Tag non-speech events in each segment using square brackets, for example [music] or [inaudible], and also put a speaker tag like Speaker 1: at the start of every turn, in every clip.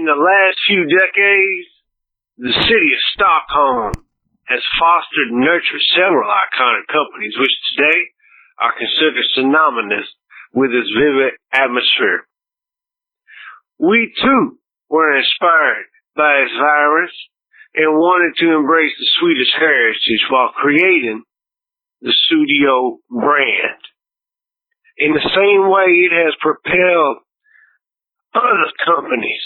Speaker 1: In the last few decades, the city of Stockholm has fostered and nurtured several iconic companies, which today are considered synonymous with its vivid atmosphere. We too were inspired by its virus and wanted to embrace the Swedish heritage while creating the Sudio brand. In the same way it has propelled other companies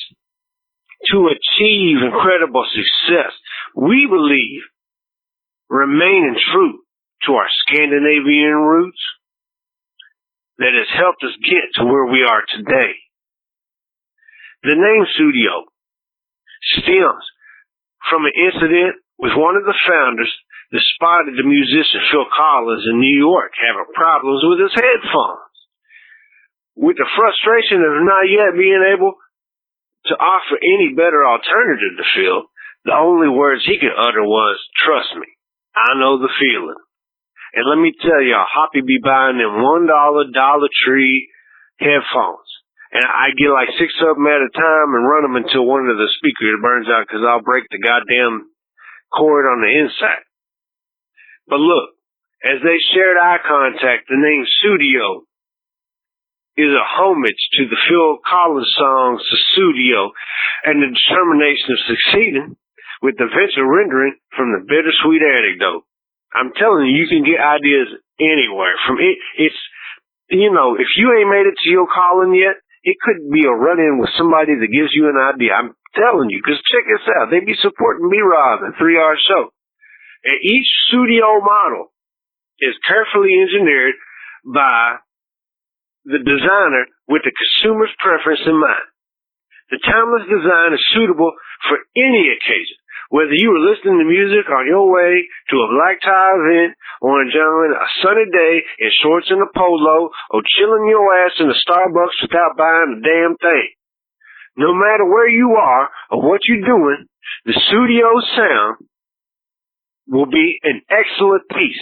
Speaker 1: to achieve incredible success, we believe remaining true to our Scandinavian roots that has helped us get to where we are today. The name Sudio stems from an incident with one of the founders that spotted the musician Phil Collins in New York having problems with his headphones. With the frustration of not yet being able to offer any better alternative to Phil, the only words he could utter was, trust me, I know the feeling. And let me tell y'all, Hoppy be buying them one dollar Dollar Tree headphones. And I get like six of them at a time and run them until one of the speakers burns out because I'll break the goddamn cord on the inside. But look, as they shared eye contact, the name Sudio is a homage to the Phil Collins song Sussudio, and the determination of succeeding with the venture rendering from the bittersweet anecdote. I'm telling you, you can get ideas anywhere from it. It's, you know, if you ain't made it to your calling yet, it could be a run in with somebody that gives you an idea. I'm telling you, because check this out. They be supporting me, Rob, and 3R Show. And each Sudio model is carefully engineered by the designer with the consumer's preference in mind. The timeless design is suitable for any occasion, whether you are listening to music on your way to a black tie event or enjoying a sunny day in shorts and a polo or chilling your ass in a Starbucks without buying a damn thing. No matter where you are or what you're doing, the Sudio sound will be an excellent piece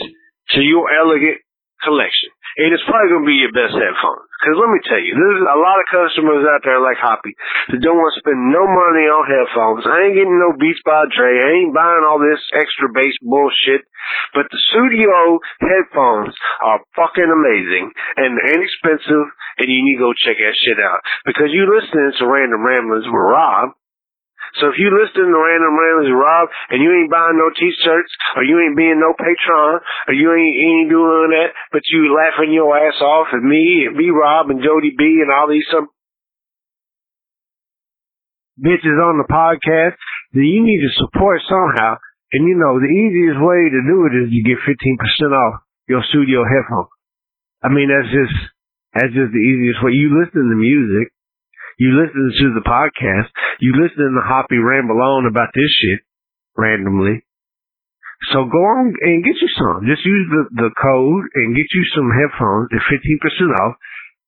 Speaker 1: to your elegant collection. And it's probably going to be your best headphones. Because let me tell you, there's a lot of customers out there like Hoppy that don't want to spend no money on headphones. I ain't getting no Beats by Dre. I ain't buying all this extra bass bullshit. But the Sudio headphones are fucking amazing and inexpensive and you need to go check that shit out. Because you listening to Random Ramblings with Rob so if you listen to Random Ramblings Rob and you ain't buying no t-shirts or you ain't being no patron or you ain't, ain't doing that, but you laughing your ass off at me and me Rob and Jody B and all these some bitches on the podcast, then you need to support somehow. And you know, the easiest way to do it is to get 15% off your Sudio headphones. I mean, that's just, that's just the easiest way. You listen to music you listen to the podcast. You listen to Hoppy ramble on about this shit randomly. So go on and get you some. Just use the, the code and get you some headphones at 15% off.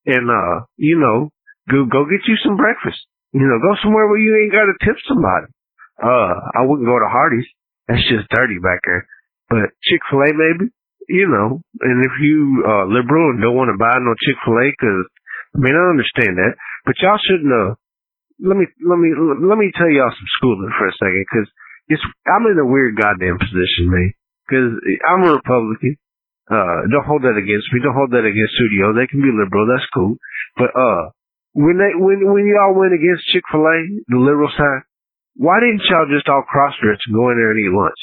Speaker 1: And, uh, you know, go, go get you some breakfast. You know, go somewhere where you ain't got to tip somebody. Uh, I wouldn't go to Hardee's. That's just dirty back there. But Chick-fil-A maybe, you know, and if you, uh, liberal and don't want to buy no Chick-fil-A cause, I mean, I understand that. But y'all should know. Let me let me let me tell y'all some schooling for a second, because it's I'm in a weird goddamn position, man. Because I'm a Republican. Uh, don't hold that against me. Don't hold that against Sudio. They can be liberal. That's cool. But uh, when they when when y'all went against Chick Fil A, the liberal side, why didn't y'all just all cross dress and go in there and eat lunch?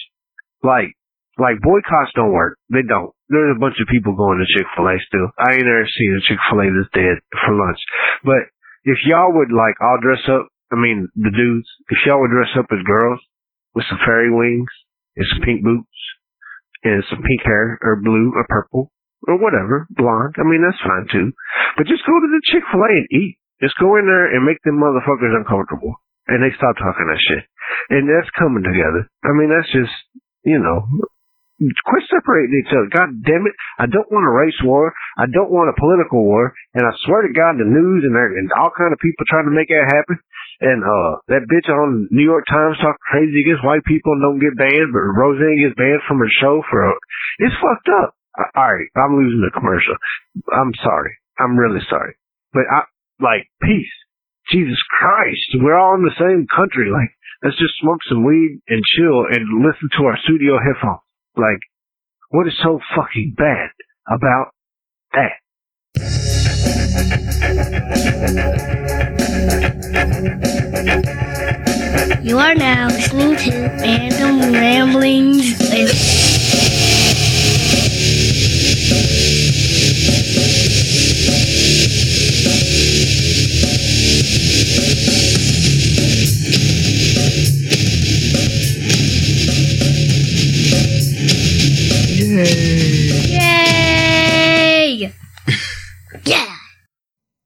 Speaker 1: Like like boycotts don't work. They don't. There's a bunch of people going to Chick Fil A still. I ain't ever seen a Chick Fil A that's dead for lunch. But if y'all would like all dress up, I mean the dudes, if y'all would dress up as girls with some fairy wings and some pink boots and some pink hair or blue or purple or whatever, blonde, I mean that's fine too. But just go to the Chick fil A and eat. Just go in there and make them motherfuckers uncomfortable. And they stop talking that shit. And that's coming together. I mean that's just you know, quit separating each other. God damn it. I don't want a race war. I don't want a political war. And I swear to God, the news and, and all kind of people trying to make that happen. And, uh, that bitch on New York Times talking crazy against white people and don't get banned, but Roseanne gets banned from her show for, a, it's fucked up. All right. I'm losing the commercial. I'm sorry. I'm really sorry. But I, like, peace. Jesus Christ, we're all in the same country. Like, let's just smoke some weed and chill and listen to our Sudio headphones. Like, what is so fucking bad about that?
Speaker 2: You are now listening to Random Ramblings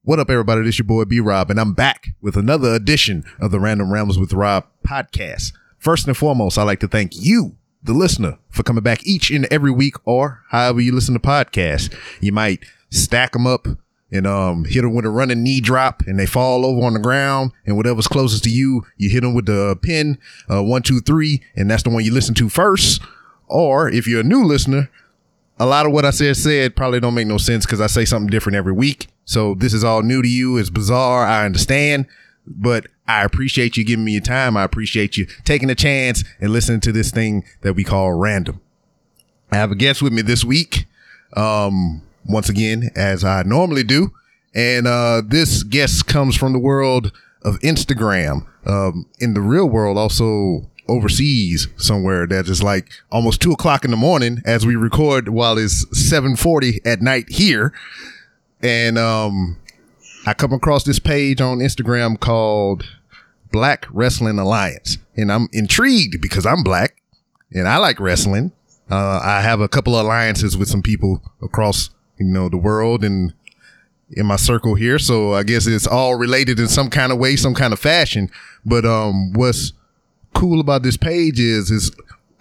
Speaker 3: What up, everybody? This your boy B Rob, and I'm back with another edition of the Random Rambles with Rob podcast. First and foremost, I'd like to thank you, the listener, for coming back each and every week, or however you listen to podcasts. You might stack them up and um hit them with a running knee drop, and they fall over on the ground, and whatever's closest to you, you hit them with the pin, uh, one, two, three, and that's the one you listen to first. Or if you're a new listener, a lot of what I said said probably don't make no sense because I say something different every week. So this is all new to you. It's bizarre. I understand, but I appreciate you giving me your time. I appreciate you taking a chance and listening to this thing that we call random. I have a guest with me this week. Um, once again, as I normally do. And, uh, this guest comes from the world of Instagram. Um, in the real world, also overseas somewhere that is like almost two o'clock in the morning as we record while it's 740 at night here. And, um, I come across this page on Instagram called Black Wrestling Alliance and I'm intrigued because I'm black and I like wrestling. Uh, I have a couple of alliances with some people across, you know, the world and in my circle here. So I guess it's all related in some kind of way, some kind of fashion. But, um, what's, cool about this page is is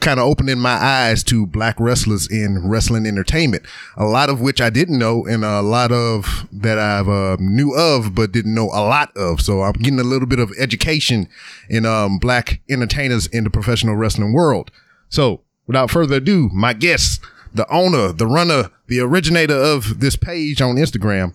Speaker 3: kind of opening my eyes to black wrestlers in wrestling entertainment. A lot of which I didn't know, and a lot of that I've uh, knew of but didn't know a lot of. So I'm getting a little bit of education in um, black entertainers in the professional wrestling world. So without further ado, my guest, the owner, the runner, the originator of this page on Instagram,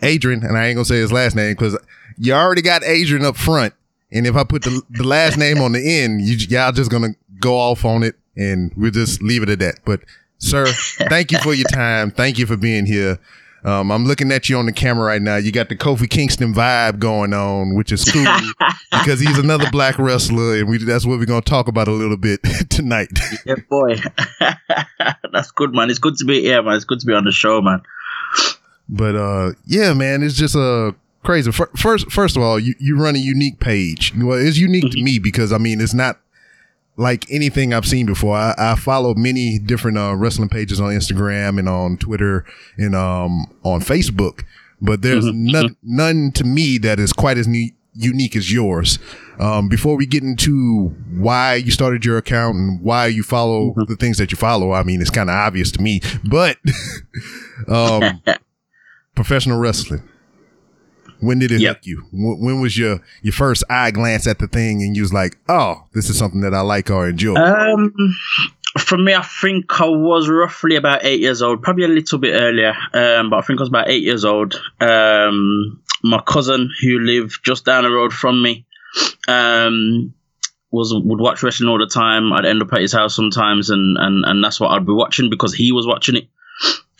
Speaker 3: Adrian, and I ain't gonna say his last name because you already got Adrian up front. And if I put the, the last name on the end, you, y'all just gonna go off on it and we'll just leave it at that. But sir, [laughs] thank you for your time. Thank you for being here. Um, I'm looking at you on the camera right now. You got the Kofi Kingston vibe going on, which is cool [laughs] because he's another black wrestler, and we that's what we're gonna talk about a little bit [laughs] tonight.
Speaker 4: yeah, boy, that's good, man. It's good to be here, man. It's good to be on the show, man.
Speaker 3: But uh, yeah, man, it's just a crazy. First, first of all, you, you run a unique page. Well, it's unique mm-hmm. to me because I mean, it's not like anything I've seen before. I, I follow many different uh, wrestling pages on Instagram and on Twitter and um, on Facebook, but there's mm-hmm. none, none to me that is quite as ne- unique as yours. Um, before we get into why you started your account and why you follow mm-hmm. the things that you follow, I mean, it's kind of obvious to me, but [laughs] um, [laughs] professional wrestling when did it yep. hook you? When was your your first eye glance at the thing and you was like, oh, this is something that I like or enjoy?
Speaker 4: Um, for me, I think I was roughly about eight years old, probably a little bit earlier, um, but I think I was about eight years old. Um, my cousin, who lived just down the road from me, um, was would watch wrestling all the time. I'd end up at his house sometimes, and and and that's what I'd be watching because he was watching it.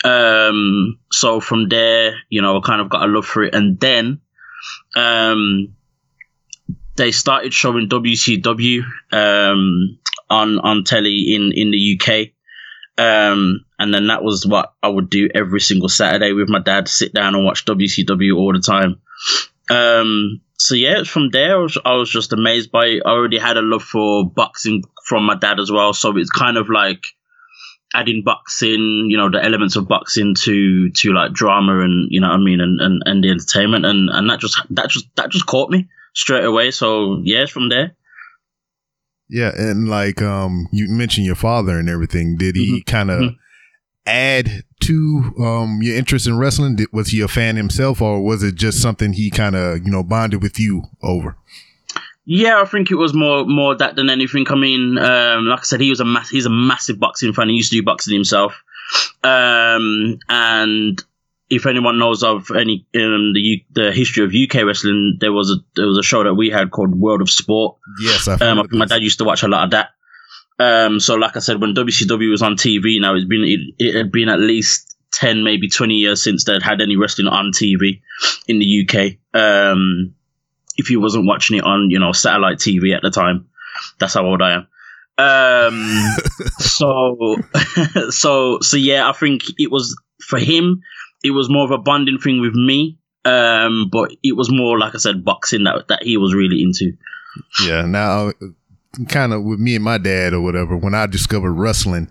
Speaker 4: Um, so from there, you know, I kind of got a love for it. And then, um, they started showing WCW, um, on, on telly in, in the UK. Um, and then that was what I would do every single Saturday with my dad, sit down and watch WCW all the time. Um, so yeah, from there, I was, I was just amazed by it. I already had a love for boxing from my dad as well. So it's kind of like, adding boxing, you know, the elements of boxing to to like drama and you know what I mean and, and, and the entertainment and, and that just that just that just caught me straight away. So yeah, from there.
Speaker 3: Yeah, and like um you mentioned your father and everything. Did he mm-hmm. kind of mm-hmm. add to um your interest in wrestling? Did, was he a fan himself or was it just something he kind of, you know, bonded with you over?
Speaker 4: Yeah, I think it was more more that than anything. I mean, um, like I said, he was a mass, he's a massive boxing fan. He used to do boxing himself, um, and if anyone knows of any um, the the history of UK wrestling, there was a there was a show that we had called World of Sport.
Speaker 3: Yes, I
Speaker 4: Um, my dad used to watch a lot of that. Um, so like I said, when WCW was on TV, now it's been it, it had been at least ten, maybe twenty years since they'd had any wrestling on TV in the UK. Um, if you wasn't watching it on, you know, satellite TV at the time, that's how old I am. Um, [laughs] so, [laughs] so, so yeah, I think it was for him. It was more of a bonding thing with me. Um, but it was more like I said, boxing that that he was really into.
Speaker 3: Yeah, now kind of with me and my dad or whatever, when I discovered wrestling,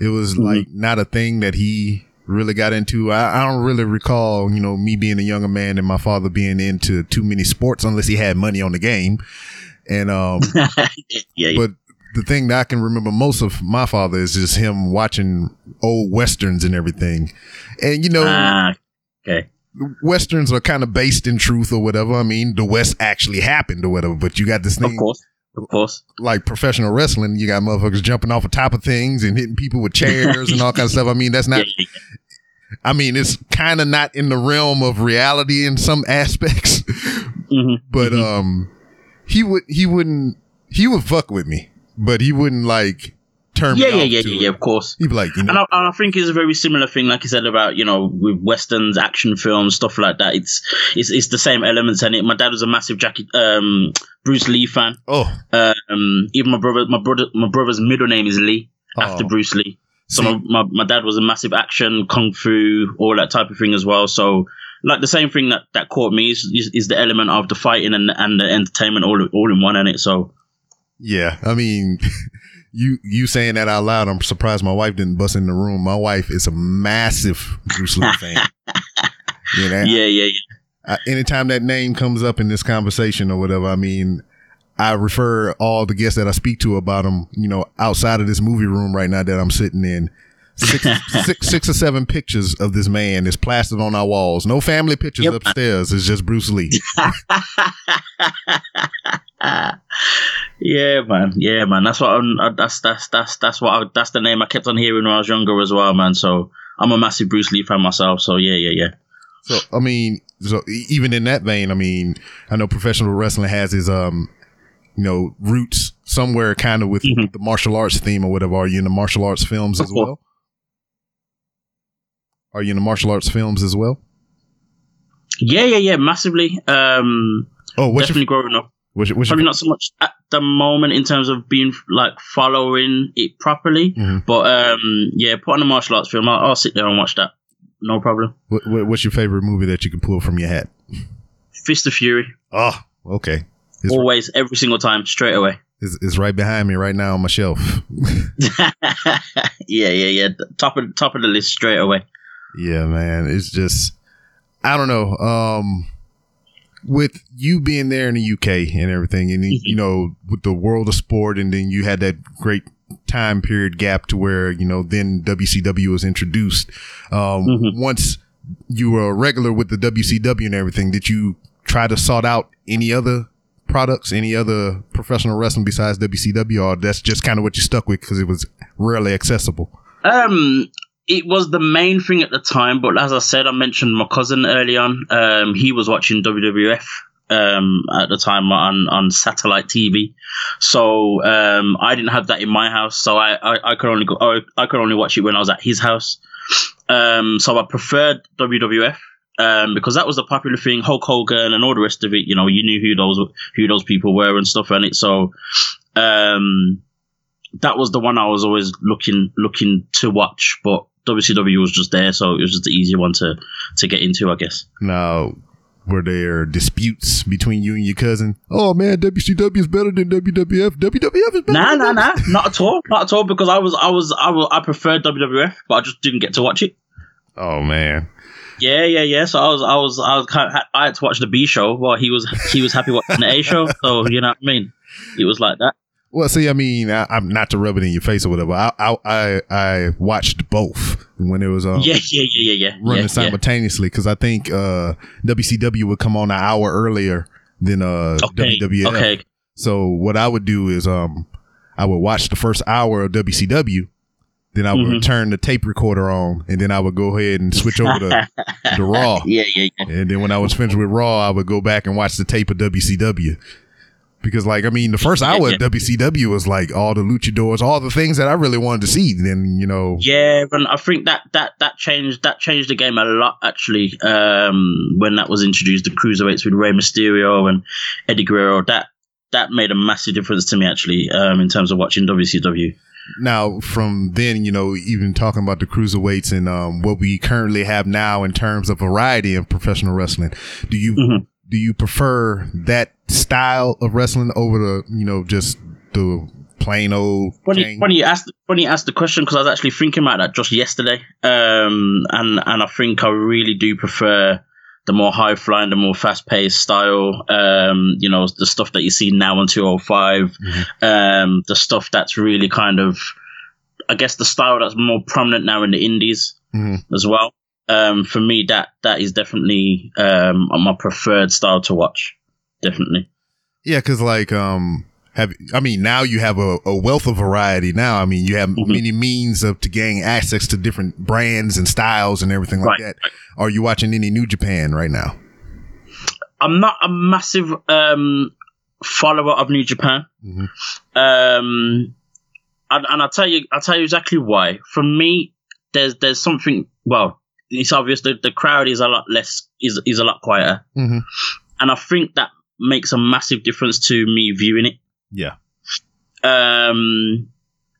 Speaker 3: it was
Speaker 4: Mhm.
Speaker 3: like not a thing that he really got into. I, I don't really recall, you know, me being a younger man and my father being into too many sports unless he had money on the game. And um [laughs]
Speaker 4: yeah,
Speaker 3: but the thing that I can remember most of my father is just him watching old westerns and everything. And you know,
Speaker 4: Ah, okay.
Speaker 3: westerns are kind of based in truth or whatever. I mean, the West actually happened or whatever, but you got this
Speaker 4: Of
Speaker 3: thing
Speaker 4: course, of course.
Speaker 3: like professional wrestling, you got motherfuckers jumping off the top of things and hitting people with chairs and all kinds of stuff. I mean, that's not, [laughs]
Speaker 4: yeah,
Speaker 3: I mean, it's kind of not in the realm of reality in some aspects,
Speaker 4: Mhm,
Speaker 3: but,
Speaker 4: mhm.
Speaker 3: um, he would, he wouldn't, he would fuck with me, but he wouldn't like turn
Speaker 4: yeah, yeah, yeah, yeah, yeah, of course.
Speaker 3: He'd be like, you
Speaker 4: And
Speaker 3: know,
Speaker 4: I, and I think it's a very similar thing, like you said about you know with westerns, action films, stuff like that. It's it's, it's the same elements in it. My dad was a massive Jackie um, Bruce Lee fan.
Speaker 3: oh,
Speaker 4: Um, even my brother, my brother, my brother's middle name is Lee after
Speaker 3: oh,
Speaker 4: Bruce Lee. So my, my, my dad was a massive action, kung fu, all that type of thing as well. So like the same thing that, that caught me is, is, is the element of the fighting and and the entertainment all all in one in it. So
Speaker 3: yeah, I mean, [laughs] you, you saying that out loud, I'm surprised my wife didn't bust in the room. My wife is a massive Bruce Lee fan. [laughs] You know,
Speaker 4: yeah, yeah, yeah.
Speaker 3: I, anytime that name comes up in this conversation or whatever, I mean, I refer all the guests that I speak to about him, you know, outside of this movie room right now that I'm sitting in. Six, [laughs] six, six or seven pictures of this man is plastered on our walls. No family pictures
Speaker 4: Yep.
Speaker 3: upstairs. It's just Bruce Lee. [laughs] [sighs]
Speaker 4: yeah, man. Yeah, man. That's what. I'm, that's that's that's that's what. I, that's the name I kept on hearing when I was younger as well, man. So I'm a massive Bruce Lee fan myself. So yeah, yeah, yeah.
Speaker 3: So, I mean, so even in that vein, I mean, I know professional wrestling has his, um, you know, roots somewhere kind of with
Speaker 4: Mhm.
Speaker 3: the martial arts theme or whatever. Are you in the martial arts films as well? Are you in the martial arts films as well?
Speaker 4: Yeah, yeah, yeah. Massively. Um,
Speaker 3: Oh, what's
Speaker 4: definitely
Speaker 3: your,
Speaker 4: growing up.
Speaker 3: What's your
Speaker 4: Probably not so much at the moment in terms of being like following it properly,
Speaker 3: Mhm.
Speaker 4: but um, yeah, put on a martial arts film. I'll, I'll sit there and watch that. No problem.
Speaker 3: What, what, what's your favorite movie that you can pull from your hat?
Speaker 4: Fist of Fury.
Speaker 3: Oh, okay. It's,
Speaker 4: Always, every single time, straight away.
Speaker 3: it's, it's right behind me right now on my shelf. [laughs] [laughs]
Speaker 4: yeah, yeah, yeah. Top of top of the list straight away.
Speaker 3: yeah, man. It's just, I don't know. Um, with you being there in the UK and everything, and
Speaker 4: Mhm.
Speaker 3: you know, with the world of sport, and then you had that great time period gap to where you know then WCW was introduced. Um,
Speaker 4: Mhm.
Speaker 3: Once you were a regular with the WCW and everything, did you try to sort out any other products, any other professional wrestling besides WCW, or that's just kind of what you stuck with because it was rarely accessible?
Speaker 4: Um, it was the main thing at the time, but as I said, I mentioned my cousin early on. Um, he was watching WWF um at the time on on satellite TV, so um I didn't have that in my house, so I I, I could only go I, I could only watch it when I was at his house. Um, so I preferred WWF. Um, because that was the popular thing, Hulk Hogan and all the rest of it. You know, you knew who those who those people were and stuff, and it. So, um, that was the one I was always looking looking to watch, but WCW was just there, so it was just the easier one to to get into, I guess.
Speaker 3: Now, were there disputes between you and your cousin? Oh man, WCW is better than WWF. WWF is better.
Speaker 4: Nah, nah, nah, not at all, not at all, because I was I was I was I preferred WWF, but I just didn't get to watch it.
Speaker 3: Oh man,
Speaker 4: Yeah, yeah, yeah. So I was I was I was kind of, I had to watch the B show while he was he was happy watching the A show. [laughs] So you know what I mean? It was like that.
Speaker 3: Well, see, I mean, I, I'm not to rub it in your face or whatever. I I I, I watched both when it was um,
Speaker 4: yeah, yeah, yeah, yeah, yeah.
Speaker 3: running
Speaker 4: yeah, yeah.
Speaker 3: simultaneously because I think uh, WCW would come on an hour earlier than uh,
Speaker 4: Okay,
Speaker 3: WWF.
Speaker 4: okay.
Speaker 3: So what I would do is um, I would watch the first hour of WCW, Then I would
Speaker 4: Mhm.
Speaker 3: turn the tape recorder on, and then I would go ahead and switch over to, [laughs] to Raw.
Speaker 4: Yeah, yeah, yeah.
Speaker 3: And then when I was finished with Raw, I would go back and watch the tape of WCW. Because, like, I mean, the first hour
Speaker 4: Yeah,
Speaker 3: of [laughs] WCW was like all the luchadors, all the things that I really wanted to see. Then, you know,
Speaker 4: Yeah, and I think that that that changed that changed the game a lot actually. Um, when that was introduced, the cruiserweights with Rey Mysterio and Eddie Guerrero, that that made a massive difference to me actually. Um, in terms of watching WCW.
Speaker 3: now from then, you know, even talking about the cruiserweights and um, what we currently have now in terms of variety in professional wrestling, do you
Speaker 4: Mhm.
Speaker 3: Do you prefer that style of wrestling over the, you know, just the plain old?
Speaker 4: Funny,
Speaker 3: gang?
Speaker 4: funny you asked. Funny you asked the question because I was actually thinking about that just yesterday. Um, and and I think I really do prefer the more high flying, the more fast paced style. Um, you know, the stuff that you see now on two hundred five. Um, the stuff that's really kind of, I guess, the style that's more prominent now in the indies
Speaker 3: Mhm.
Speaker 4: as well. Um, for me, that that is definitely um my preferred style to watch. Definitely.
Speaker 3: Yeah, because like um have I mean now you have a, a wealth of variety now. I mean you have
Speaker 4: Mhm.
Speaker 3: many means of to gain access to different brands and styles and everything like
Speaker 4: Right,
Speaker 3: that. Are you watching any New Japan right now?
Speaker 4: I'm not a massive um, follower of New Japan,
Speaker 3: Mhm.
Speaker 4: um, and, and I'll tell you, I'll tell you exactly why. For me, there's there's something. Well, it's obvious that the crowd is a lot less is is a lot quieter,
Speaker 3: Mm-hmm.
Speaker 4: and I think that makes a massive difference to me viewing it.
Speaker 3: Yeah.
Speaker 4: Um,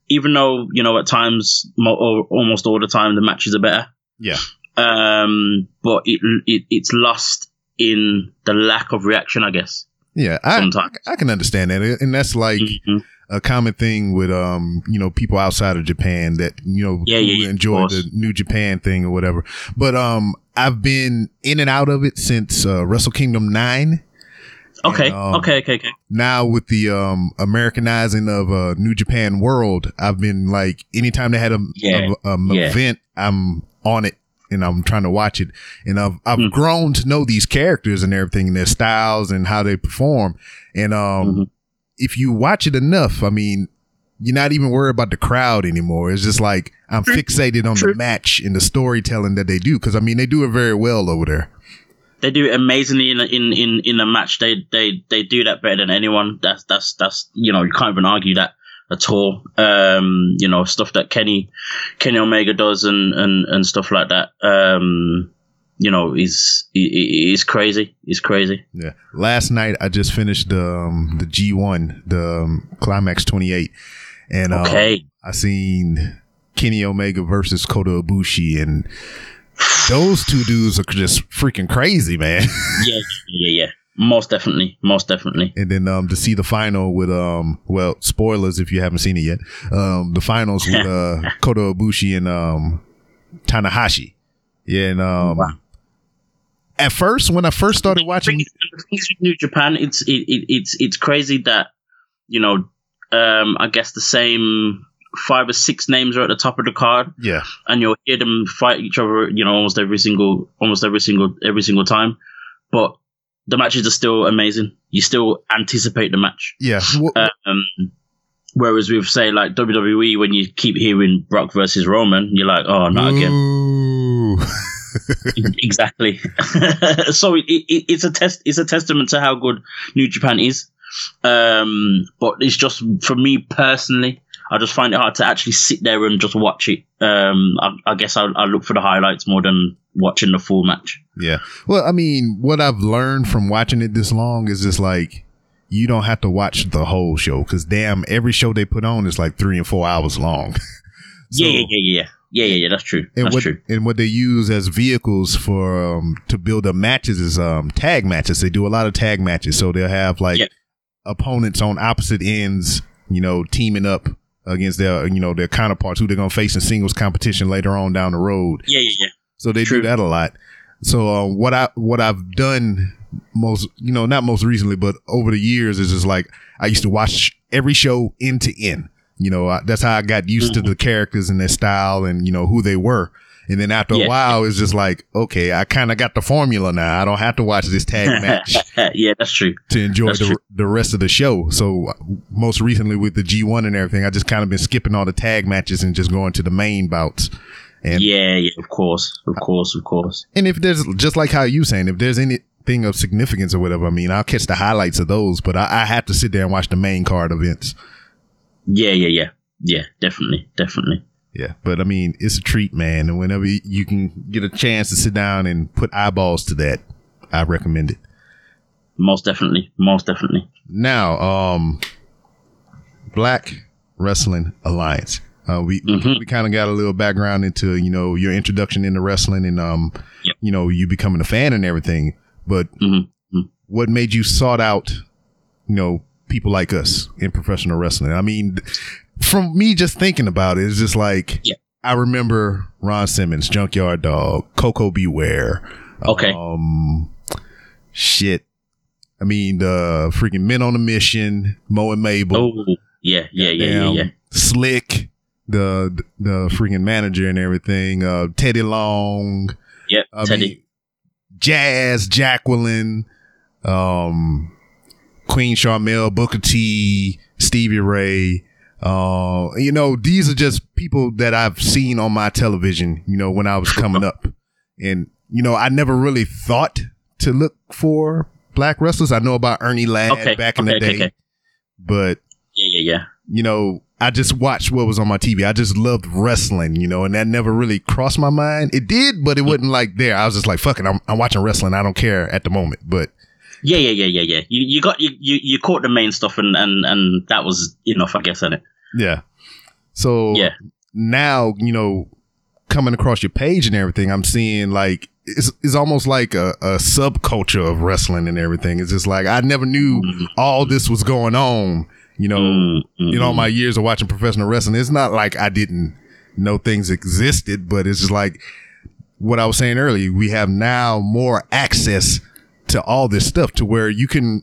Speaker 4: even though you know at times, mo- or almost all the time, the matches are better.
Speaker 3: Yeah.
Speaker 4: Um, but it, it it's lost in the lack of reaction, I guess.
Speaker 3: Yeah, I
Speaker 4: Sometimes.
Speaker 3: I can understand that, and that's like
Speaker 4: Mhm.
Speaker 3: A common thing with um you know people outside of Japan that you know
Speaker 4: Yeah, yeah,
Speaker 3: enjoy the New Japan thing or whatever. But um I've been in and out of it since uh, Wrestle Kingdom nine.
Speaker 4: Okay,
Speaker 3: And, um,
Speaker 4: okay, okay, okay.
Speaker 3: now with the um Americanizing of uh, New Japan World, I've been like anytime they had a,
Speaker 4: Yeah,
Speaker 3: a- um,
Speaker 4: yeah.
Speaker 3: event, I'm on it and I'm trying to watch it. And I've I've
Speaker 4: Mm.
Speaker 3: grown to know these characters and everything, and their styles and how they perform. And um,
Speaker 4: Mhm.
Speaker 3: If you watch it enough, I mean. You're not even worried about the crowd anymore. It's just like I'm
Speaker 4: True.
Speaker 3: fixated on
Speaker 4: True.
Speaker 3: the match and the storytelling that they do. Because I mean, they do it very well over there.
Speaker 4: They do it amazingly in a, in in in a match. They they they do that better than anyone. That's that's that's you know you can't even argue that at all. Um, you know stuff that Kenny Kenny Omega does and and and stuff like that. Um, you know is is crazy. Is crazy.
Speaker 3: Yeah. Last night I just finished the um, the G one, the um, Climax twenty eight, and um,
Speaker 4: Okay.
Speaker 3: I seen Kenny Omega versus Kota Ibushi, and those two dudes are just freaking crazy, man. [laughs]
Speaker 4: yeah, yeah, yeah. Most definitely, most definitely.
Speaker 3: and then um to see the final with um well spoilers if you haven't seen it yet um the finals with [laughs] uh Kota Ibushi and um Tanahashi. Yeah, and um
Speaker 4: Wow.
Speaker 3: At first when I first started watching,
Speaker 4: New Japan, it's it, it, it's it's crazy that you know, um, I guess the same five or six names are at the top of the card,
Speaker 3: yeah,
Speaker 4: and you'll hear them fight each other, you know, almost every single, almost every single, every single time. But the matches are still amazing. You still anticipate the match.
Speaker 3: yeah.
Speaker 4: Um, whereas with say like WWE, when you keep hearing Brock versus Roman, you're like, oh, not again. [laughs] Exactly. [laughs] so it, it, it's a test. It's a testament to how good New Japan is. Um, but it's just for me personally, I just find it hard to actually sit there and just watch it. Um, I, I guess I, I look for the highlights more than watching the full match.
Speaker 3: Yeah. Well, I mean, what I've learned from watching it this long is just like you don't have to watch the whole show because damn, every show they put on is like three and four hours long. [laughs] So-
Speaker 4: yeah, yeah, yeah, yeah, yeah, yeah, yeah. That's true.
Speaker 3: And
Speaker 4: That's
Speaker 3: what
Speaker 4: true.
Speaker 3: and what they use as vehicles for um, to build up matches is um, tag matches. They do a lot of tag matches, so they'll have like
Speaker 4: Yeah.
Speaker 3: opponents on opposite ends, you know, teaming up against their you know their counterparts who they're gonna face in singles competition later on down the road.
Speaker 4: Yeah, yeah, yeah.
Speaker 3: So they
Speaker 4: True.
Speaker 3: do that a lot. So uh, what I what I've done most you know not most recently, but over the years is just like I used to watch every show end to end. You know I, that's how I got used to mm-hmm. the characters and their style and you know who they were. And then after
Speaker 4: Yeah.
Speaker 3: a while, it's just like, okay, I kind of got the formula now. I don't have to watch this tag match [laughs]
Speaker 4: yeah, that's true.
Speaker 3: to enjoy
Speaker 4: That's
Speaker 3: the,
Speaker 4: true.
Speaker 3: the rest of the show. So uh, most recently with the G1 and everything, I just kind of been skipping all the tag matches and just going to the main bouts. And
Speaker 4: Yeah, yeah, of course, of course, of course.
Speaker 3: and if there's just like how you saying, if there's anything of significance or whatever, I mean, I'll catch the highlights of those, but I, I have to sit there and watch the main card events.
Speaker 4: Yeah, yeah, yeah, yeah, definitely, definitely.
Speaker 3: Yeah, but I mean, it's a treat, man. And whenever you can get a chance to sit down and put eyeballs to that, I recommend it.
Speaker 4: Most definitely, most definitely.
Speaker 3: Now, um, Black Wrestling Alliance. Uh, we
Speaker 4: Mhm.
Speaker 3: we kind of got a little background into you know your introduction into wrestling and um,
Speaker 4: Yep.
Speaker 3: you know you becoming a fan and everything. But
Speaker 4: Mhm.
Speaker 3: what made you sought out, you know, people like us in professional wrestling? I mean, from me just thinking about it, it's just like
Speaker 4: Yeah.
Speaker 3: I remember Ron Simmons, Junkyard Dog, Koko B. Ware.
Speaker 4: Okay.
Speaker 3: Um, shit. I mean, the freaking Men on a Mission, Mo and Mabel.
Speaker 4: Oh, yeah, yeah, yeah, yeah, yeah.
Speaker 3: Slick, the the freaking manager and everything. Uh, Teddy Long.
Speaker 4: Yep,
Speaker 3: I
Speaker 4: Teddy.
Speaker 3: mean, Jazz, Jacqueline, um, Queen Sharmell, Booker T, Stevie Ray. Uh, you know, these are just people that I've seen on my television, you know, when I was coming up. And, you know, I never really thought to look for black wrestlers. I know about Ernie Ladd
Speaker 4: Okay,
Speaker 3: back in
Speaker 4: okay,
Speaker 3: the
Speaker 4: okay,
Speaker 3: day, but
Speaker 4: yeah, yeah, yeah.
Speaker 3: you know, I just watched what was on my TV. I just loved wrestling, you know, and that never really crossed my mind. It did, but it wasn't like there. I was just like, fucking, I'm, I'm watching wrestling. I don't care at the moment. But
Speaker 4: Yeah, yeah, yeah, yeah, yeah. You you got you you, you caught the main stuff and and and that was enough, I guess, isn't it?
Speaker 3: yeah. So
Speaker 4: Yeah.
Speaker 3: now, you know, coming across your page and everything, I'm seeing like, it's, it's almost like a, a subculture of wrestling and everything. It's just like, I never knew all this was going on, you know,
Speaker 4: Mm, mm,
Speaker 3: you know, all my years of watching professional wrestling, it's not like I didn't know things existed, but it's just like what I was saying earlier. We have now more access to all this stuff to where you can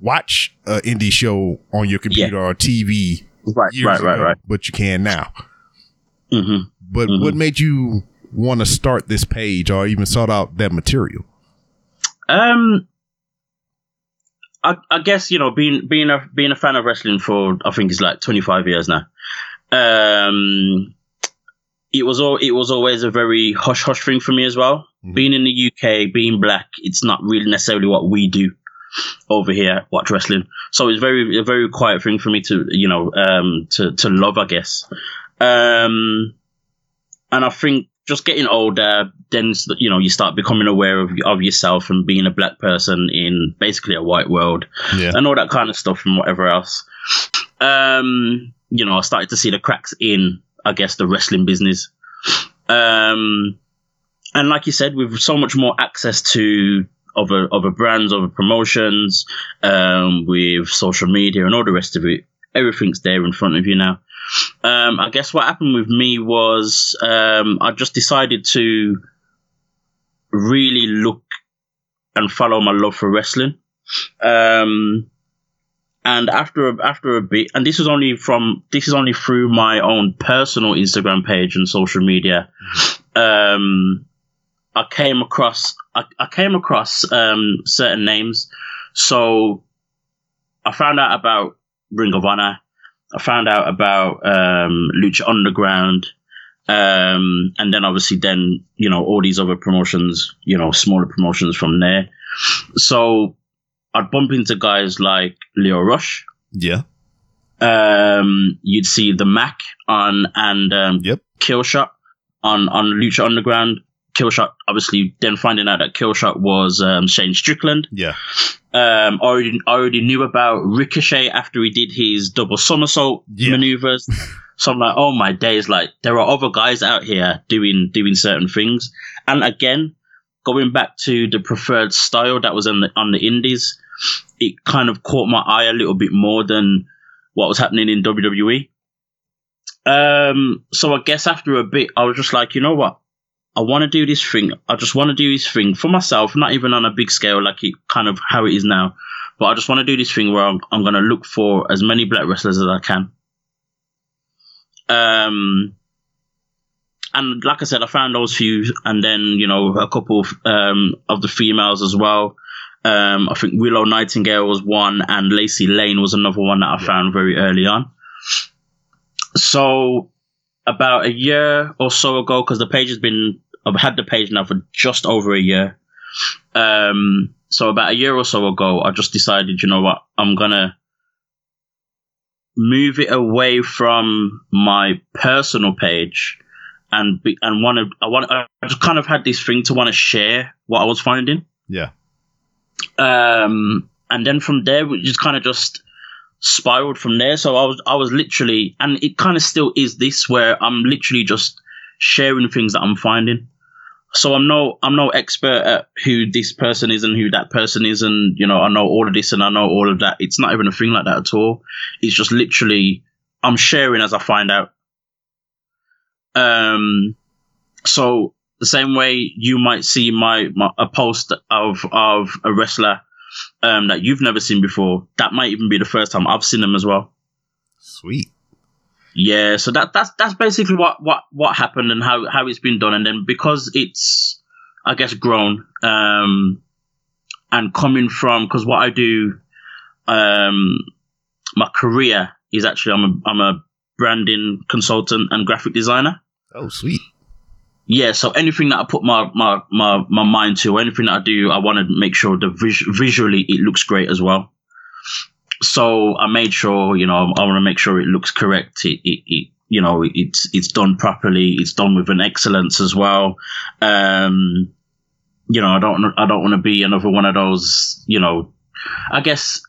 Speaker 3: watch an indie show on your computer or TV
Speaker 4: right, right, right,
Speaker 3: ago,
Speaker 4: right.
Speaker 3: but you can now.
Speaker 4: hmm
Speaker 3: But
Speaker 4: Mhm.
Speaker 3: what made you want to start this page or even sought out that material?
Speaker 4: Um, I, I guess you know being being a being a fan of wrestling for I think it's like twenty five years now. Um, it was all it was always a very hush hush thing for me as well.
Speaker 3: Mhm.
Speaker 4: Being in the UK, being black, it's not really necessarily what we do over here. Watch wrestling, so it's very a very quiet thing for me to you know um to to love, I guess. Um, and I think just getting older, then you know you start becoming aware of of yourself and being a black person in basically a white world
Speaker 3: Yeah.
Speaker 4: and all that kind of stuff and whatever else. Um, you know, I started to see the cracks in, I guess, the wrestling business. Um, and like you said, we've so much more access to other other brands, other promotions, um, with social media and all the rest of it, everything's there in front of you now. Um, I guess what happened with me was um, I just decided to really look and follow my love for wrestling. Um, and after a, after a bit, and this is only from this is only through my own personal Instagram page and social media. Um, I came across I, I came across um, certain names, so I found out about Ring of Honor. I found out about um, Lucha Underground, um, and then obviously then you know all these other promotions, you know smaller promotions from there. So I'd bump into guys like Lio Rush.
Speaker 3: Yeah.
Speaker 4: Um, you'd see the Mack on and um,
Speaker 3: Yep.
Speaker 4: Killshot on on Lucha Underground. Killshot, obviously, then finding out that Killshot was um, Shane Strickland.
Speaker 3: Yeah.
Speaker 4: Um, already already knew about Ricochet after he did his double somersault
Speaker 3: Yeah.
Speaker 4: maneuvers. [laughs] so I'm like, oh my days! Like there are other guys out here doing doing certain things. And again, going back to the preferred style that was on the on the Indies, it kind of caught my eye a little bit more than what was happening in WWE. Um, so I guess after a bit, I was just like, you know what? I want to do this thing. I just want to do this thing for myself, not even on a big scale like it kind of how it is now. But I just want to do this thing where I'm, I'm going to look for as many black wrestlers as I can. Um, and like I said, I found those few, and then you know a couple of, um, of the females as well. Um, I think Willow Nightingale was one, and Lacey Lane was another one that I found very early on. So about a year or so ago, because the page has been, I've had the page now for just over a year. Um, so about a year or so ago, I just decided, you know what, I'm gonna move it away from my personal page and be, and want to, I want, I just kind of had this thing to want to share what I was finding.
Speaker 3: Yeah.
Speaker 4: Um, and then from there, we just kind of just spiraled from there. So I was, I was literally, and it kind of still is this where I'm literally just sharing things that I'm finding. So I'm no, I'm no expert at who this person is and who that person is, and you know, I know all of this and I know all of that. It's not even a thing like that at all. It's just literally, I'm sharing as I find out. Um, so the same way you might see my, my a post of of a wrestler um, that you've never seen before, that might even be the first time I've seen them as well.
Speaker 3: Sweet.
Speaker 4: Yeah, so that that's that's basically what what what happened and how how it's been done, and then because it's I guess grown um, and coming from because what I do, um, my career is actually I'm a I'm a branding consultant and graphic designer.
Speaker 3: Oh, sweet.
Speaker 4: Yeah, so anything that I put my my my, my mind to, anything that I do, I want to make sure the vis- visually it looks great as well. So I made sure, you know, I want to make sure it looks correct. It, it, it you know, it's it's done properly. It's done with an excellence as well. Um, you know, I don't I don't want to be another one of those. You know, I guess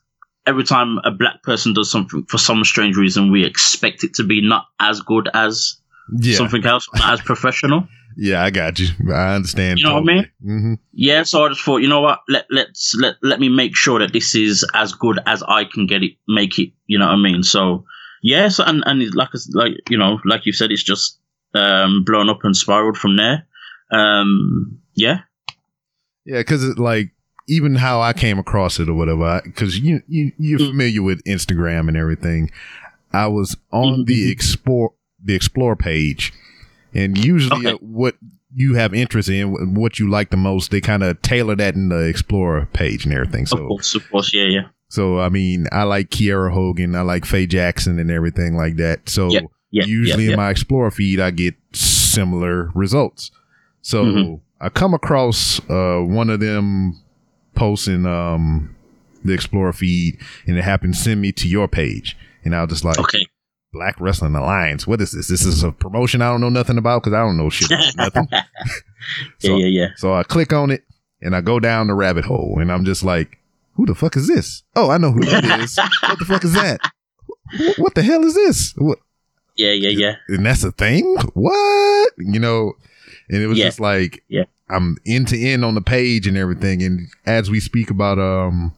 Speaker 4: every time a black person does something for some strange reason, we expect it to be not as good as
Speaker 3: Yeah.
Speaker 4: something else, not as professional. [laughs]
Speaker 3: Yeah, I got you. I understand.
Speaker 4: You know what I mean?
Speaker 3: Mm-hmm.
Speaker 4: Yeah, so I just thought, you know what? Let let's let let me make sure that this is as good as I can get it, make it. You know what I mean? So yeah, so and and like like you know, like you said, it's just um blown up and spiraled from there. Um, yeah,
Speaker 3: Yeah, because like even how I came across it or whatever, because you you you're
Speaker 4: Mm.
Speaker 3: familiar with Instagram and everything. I was on the
Speaker 4: Mhm.
Speaker 3: explore the explore page, and usually
Speaker 4: Okay.
Speaker 3: uh, what you have interest in, what you like the most, they kind of tailor that in the explore page and everything.
Speaker 4: of
Speaker 3: So
Speaker 4: course, of course, yeah, yeah,
Speaker 3: so I mean, I like Kiera Hogan, I like Faye Jackson and everything like that. So
Speaker 4: Yeah, yeah.
Speaker 3: usually
Speaker 4: yeah,
Speaker 3: in my explore feed, I get similar results. So
Speaker 4: Mhm.
Speaker 3: I come across uh, one of them posting um, the Explorer feed, and it happened to send me to your page, and I was just like,
Speaker 4: okay,
Speaker 3: Black Wrestling Alliance. What is this? This is a promotion I don't know nothing about because I don't know shit about nothing. [laughs] [laughs]
Speaker 4: yeah,
Speaker 3: So-
Speaker 4: yeah, yeah.
Speaker 3: So I click on it, and I go down the rabbit hole, and I'm just like, who the fuck is this? Oh, I know who that is. [laughs] what the fuck is that? What the hell is this? What?
Speaker 4: Yeah, yeah, yeah.
Speaker 3: and that's a thing. What you know? And it was
Speaker 4: Yeah.
Speaker 3: just like
Speaker 4: Yeah.
Speaker 3: I'm end to end on the page and everything. And as we speak about um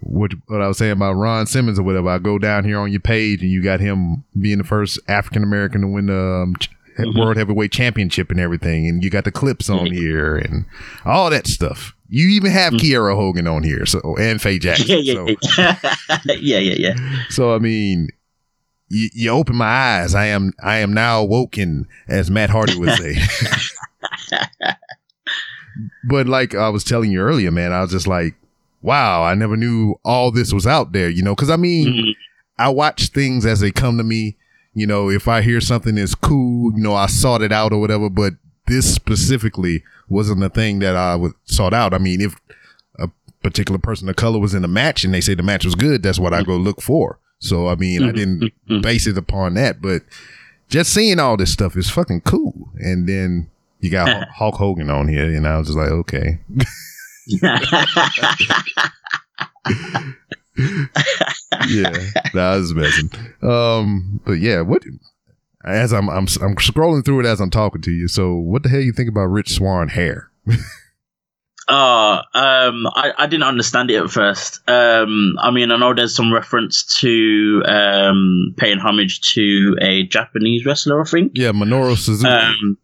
Speaker 3: what what I was saying about Ron Simmons or whatever, I go down here on your page and you got him being the first African American to win the um,
Speaker 4: Mhm.
Speaker 3: World Heavyweight Championship and everything, and you got the clips on
Speaker 4: Mhm.
Speaker 3: here and all that stuff. You even have
Speaker 4: Mhm.
Speaker 3: Kiera Hogan on here, so and Faye Jackson.
Speaker 4: Yeah, yeah,
Speaker 3: so, [laughs]
Speaker 4: yeah, yeah, yeah,
Speaker 3: so I mean, you, you open my eyes. I am I am now awoken, as Matt Hardy would say. [laughs] [laughs] but like I was telling you earlier, man, I was just like, wow, I never knew all this was out there. You know, because I mean,
Speaker 4: Mhm.
Speaker 3: I watch things as they come to me. You know, if I hear something that's cool, you know, I sought it out or whatever. But this specifically wasn't the thing that I would sought out. I mean, if a particular person of color was in a match and they say the match was good, that's what I go look for. So I mean, I didn't
Speaker 4: Mhm.
Speaker 3: base it upon that, but just seeing all this stuff is fucking cool. And then you got [laughs] Hulk Hogan on here, and I was just like, okay, [laughs] yeah, that was messing. Um, but yeah, what? As I'm, I'm, I'm scrolling through it as I'm talking to you. So, what the hell you think about Rich Swann hair?
Speaker 4: Oh, [laughs] um, I, I didn't understand it at first. Um, I mean, I know there's some reference to um, paying homage to a Japanese wrestler, I think.
Speaker 3: Yeah, Minoru Suzuki.
Speaker 4: Um,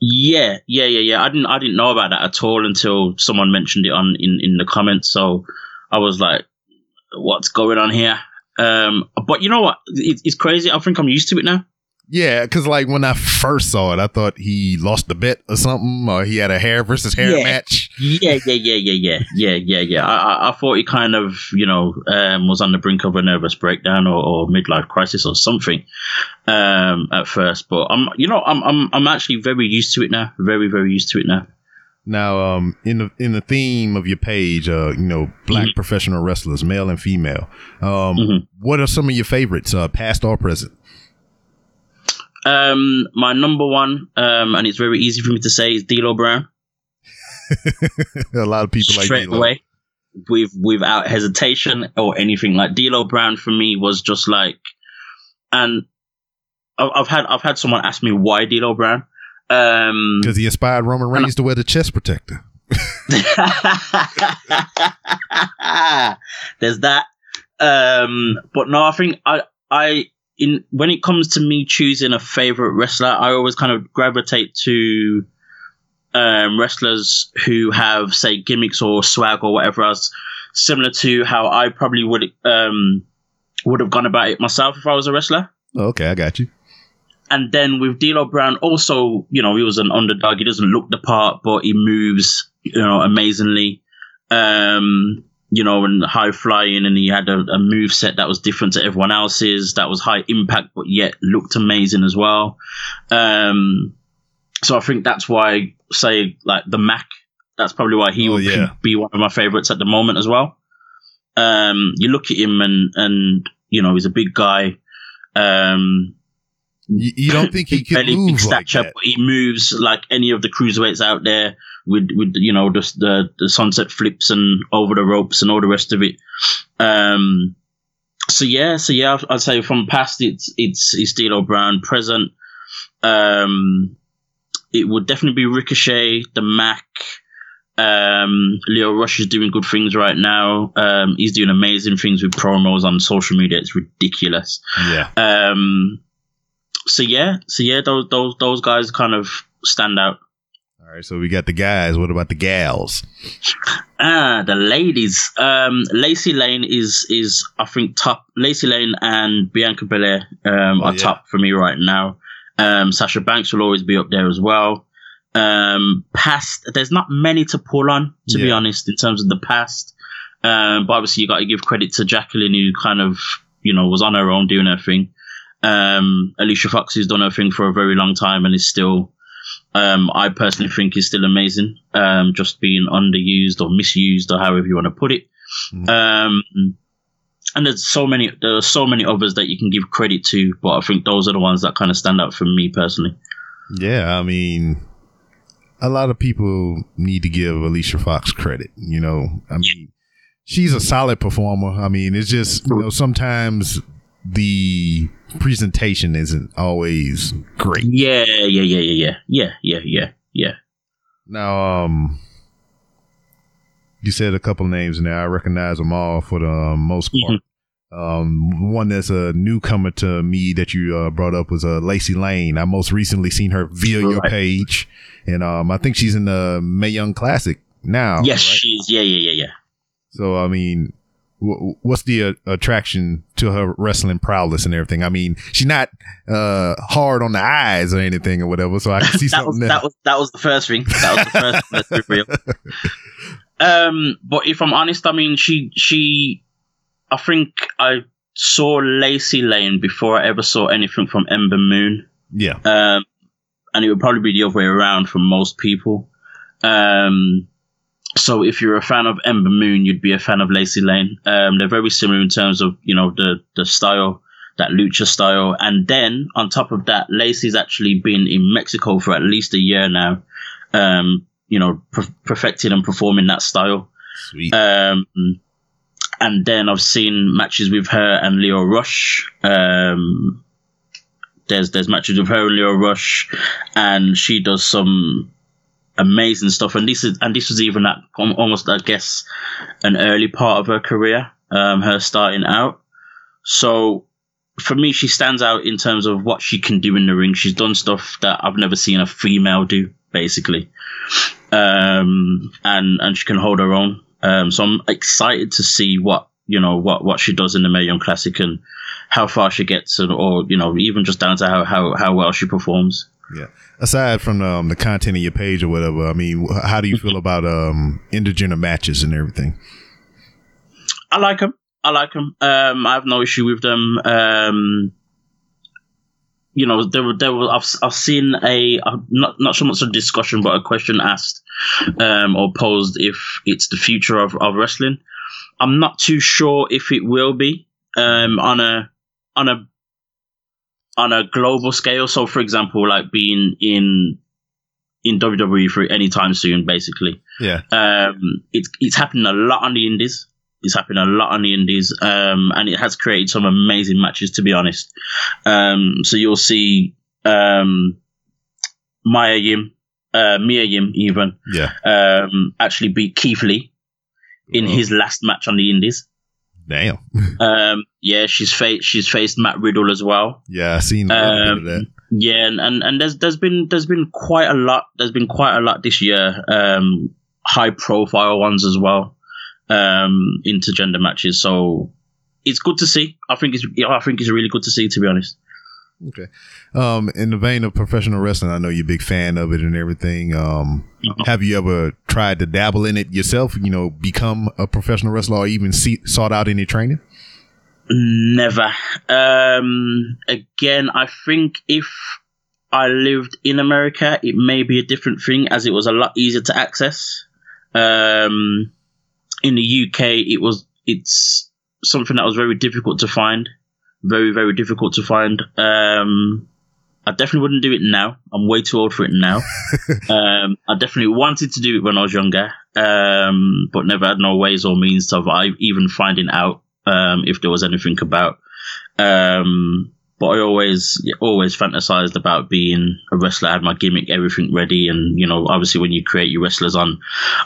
Speaker 4: yeah, yeah, yeah, yeah. I didn't, I didn't know about that at all until someone mentioned it on in, in the comments. So I was like, "What's going on here?" Um, but you know what? It, it's crazy. I think I'm used to it now.
Speaker 3: Yeah, because like when I first saw it, I thought he lost the bet or something, or he had a hair versus hair
Speaker 4: Yeah.
Speaker 3: match.
Speaker 4: Yeah, yeah, yeah, yeah, yeah, yeah, yeah, yeah. I, I, I thought he kind of, you know, um, was on the brink of a nervous breakdown or, or midlife crisis or something um, at first. But I'm, you know, I'm, I'm, I'm actually very used to it now. Very, very used to it now.
Speaker 3: Now, um, in the in the theme of your page, uh, you know, black
Speaker 4: Mhm.
Speaker 3: professional wrestlers, male and female. Um,
Speaker 4: Mhm.
Speaker 3: what are some of your favorites, uh, past or present?
Speaker 4: Um, my number one, um, and it's very easy for me to say, is D'Lo Brown. [laughs]
Speaker 3: a lot of people like
Speaker 4: straight
Speaker 3: D'Lo.
Speaker 4: away with without hesitation or anything like D'Lo Brown for me was just like and I've, had I've had someone ask me why D'Lo Brown um
Speaker 3: because he inspired Roman Reigns to wear the chest protector. [laughs]
Speaker 4: there's that um but no I think I I in when it comes to me choosing a favorite wrestler I always kind of gravitate to um, wrestlers who have say gimmicks or swag or whatever else, similar to how I probably would um, would have gone about it myself if I was a wrestler.
Speaker 3: Oh, okay, I got you.
Speaker 4: And then with D'Lo Brown, also you know he was an underdog. He doesn't look the part, but he moves you know amazingly. Um, you know, and high flying, and he had a, a move set that was different to everyone else's. That was high impact, but yet looked amazing as well. Um, so I think that's why, say, like the Mack, that's probably why he
Speaker 3: Oh,
Speaker 4: would
Speaker 3: yeah.
Speaker 4: be one of my favorites at the moment as well. Um, you look at him and and you know he's a big guy. Um,
Speaker 3: You, you don't think he [laughs]
Speaker 4: can
Speaker 3: move
Speaker 4: big
Speaker 3: like
Speaker 4: stature,
Speaker 3: that?
Speaker 4: but he moves like any of the cruiserweights out there with with you know just the the sunset flips and over the ropes and all the rest of it. Um, so yeah, so yeah, I'd- I'd say from past it's it's it's D'Lo Brown. Present, um, it would definitely be Ricochet, the Mack. Um, Lio Rush is doing good things right now. Um, he's doing amazing things with promos on social media. It's ridiculous.
Speaker 3: Yeah.
Speaker 4: Um, so yeah, so yeah, those those those guys kind of stand out.
Speaker 3: All right, so we got the guys. What about the gals?
Speaker 4: Ah, the ladies. Um, Lacey Lane is is I think top. Lacey Lane and Bianca Belair um,
Speaker 3: Oh,
Speaker 4: are
Speaker 3: yeah.
Speaker 4: top for me right now. Um, Sasha Banks will always be up there as well. Um, past, there's not many to pull on, to be honest, in terms of the past. Um, but obviously you got to give credit to Jacqueline, who kind of you know was on her own doing her thing. Um, Alicia Fox has done her thing for a very long time and is still um, I personally think is still amazing. Um, just being underused or misused or however you want to put it.
Speaker 3: Mhm.
Speaker 4: Um, and there's so many, there are so many others that you can give credit to, but I think those are the ones that kind of stand out for me personally.
Speaker 3: Yeah, I mean, a lot of people need to give Alicia Fox credit. You know, I mean, she's a solid performer. I mean, it's just you know sometimes the presentation isn't always great.
Speaker 4: Yeah, yeah, yeah, yeah, yeah, yeah, yeah, yeah, yeah.
Speaker 3: Now, um, you said a couple names in there. I recognize them all for the um, most part. Um, one that's a newcomer to me that you uh, brought up was uh, Lacey Lane. I most recently seen her via your page, and um, I think she's in the Mae Young Classic now.
Speaker 4: yes,
Speaker 3: right?
Speaker 4: she's yeah, yeah, yeah, yeah.
Speaker 3: So I mean, wh- what's the uh, attraction to her wrestling prowess and everything? I mean, she's not uh, hard on the eyes or anything or whatever. So I can see [laughs]
Speaker 4: that was
Speaker 3: something
Speaker 4: that was that was the first thing. That was the first. thing, let's be real. Um, but if I'm honest, I mean, she she, I think I saw Lacey Lane before I ever saw anything from Ember Moon.
Speaker 3: yeah.
Speaker 4: Um, and it would probably be the other way around for most people. Um, so if you're a fan of Ember Moon, you'd be a fan of Lacey Lane. Um, they're very similar in terms of you know the the style, that lucha style, and then on top of that, Lacey's actually been in Mexico for at least a year now. Um, you know, per- perfecting and performing that style.
Speaker 3: Sweet.
Speaker 4: Um, and then I've seen matches with her and Lio Rush. Um, there's there's matches with her and Lio Rush, and she does some amazing stuff. And this is and this was even at almost I guess an early part of her career, um, her starting out. So for me, she stands out in terms of what she can do in the ring. She's done stuff that I've never seen a female do, basically um, and and she can hold her own. Um, so I'm excited to see what you know what what she does in the Mae Young Classic and how far she gets, and, or you know even just down to how how, how well she performs.
Speaker 3: Yeah. Aside from um, the content of your page or whatever, I mean, how do you feel about um, intergender matches and everything?
Speaker 4: I like them. I like them. Um, I have no issue with them. Um, you know, there were there were I've I've seen a uh, not not so much a discussion, but a question asked um, or posed if it's the future of, of wrestling. I'm not too sure if it will be um, on a on a on a global scale. So, for example, like being in in WWE for any time soon, basically.
Speaker 3: Yeah.
Speaker 4: Um, it's it's happening a lot on the indies. It's happening a lot on the indies, um, and it has created some amazing matches. To be honest, um, so you'll see um, Maya Yim, uh, Mia Yim, even
Speaker 3: Yeah.
Speaker 4: um, actually beat Keith Lee in
Speaker 3: Oh.
Speaker 4: his last match on the indies.
Speaker 3: Damn. [laughs]
Speaker 4: Um, yeah, she's faced she's faced Matt Riddle as well.
Speaker 3: Yeah, I seen a bit of
Speaker 4: Um,
Speaker 3: that.
Speaker 4: Yeah, and, and, and there's there's been there's been quite a lot there's been quite a lot this year, um, high profile ones as well, um, intergender matches. So it's good to see. I think it's I think it's really good to see. To be honest,
Speaker 3: Okay. Um, in the vein of professional wrestling, I know you're a big fan of it and everything. Um, have you ever tried to dabble in it yourself? You know, become a professional wrestler or even see, sought out any training?
Speaker 4: never. Um, again, I think if I lived in America, it may be a different thing, as it was a lot easier to access. Um, in the UK, it was it's something that was very difficult to find, very very difficult to find. Um, I definitely wouldn't do it now. I'm way too old for it now. [laughs] um, I definitely wanted to do it when I was younger, um, but never had no ways or means of I even finding out um, if there was anything about. Um, but I always always fantasized about being a wrestler. I had my gimmick, everything ready, and you know, obviously, when you create your wrestlers on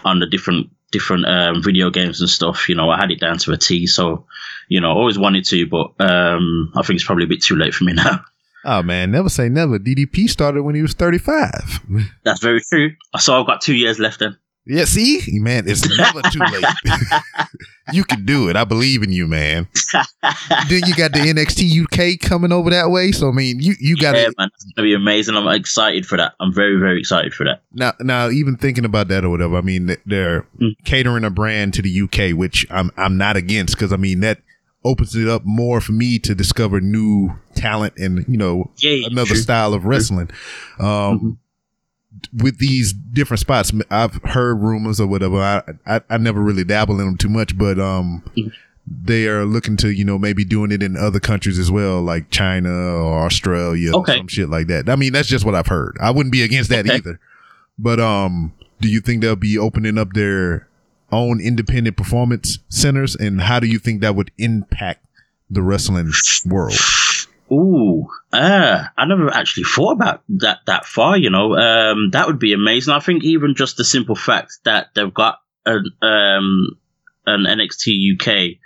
Speaker 4: on the different different um, video games and stuff, you know, I had it down to a T. So, you know, I always wanted to, but um, I think it's probably a bit too late for me [laughs] now.
Speaker 3: Oh man, never say never. DDP started when he was 35. [laughs]
Speaker 4: That's very true. So I've got two years left then.
Speaker 3: Yeah, see, man, it's never too [laughs] late. [laughs] you can do it. I believe in you, man. [laughs] then you got the NXT UK coming over that way. So I mean, you you got
Speaker 4: yeah, man, it's gonna be amazing. I'm excited for that. I'm very, very excited for that.
Speaker 3: now now even thinking about that or whatever. I mean, they're
Speaker 4: Mm.
Speaker 3: catering a brand to the UK, which I'm I'm not against because I mean that opens it up more for me to discover new talent and you know
Speaker 4: Yeah,
Speaker 3: another
Speaker 4: true.
Speaker 3: style of wrestling. Um,
Speaker 4: Mhm.
Speaker 3: With these different spots, I've heard rumors or whatever. I, I I never really dabble in them too much, but um,
Speaker 4: Mhm.
Speaker 3: they are looking to you know maybe doing it in other countries as well, like China or Australia or some shit like that. I mean, that's just what I've heard. I wouldn't be against that
Speaker 4: Okay.
Speaker 3: either. But um, do you think they'll be opening up their own independent performance centers, and how do you think that would impact the wrestling world?
Speaker 4: Ooh, ah, I never actually thought about that that far. You know, um, that would be amazing. I think even just the simple fact that they've got an um an NXT UK,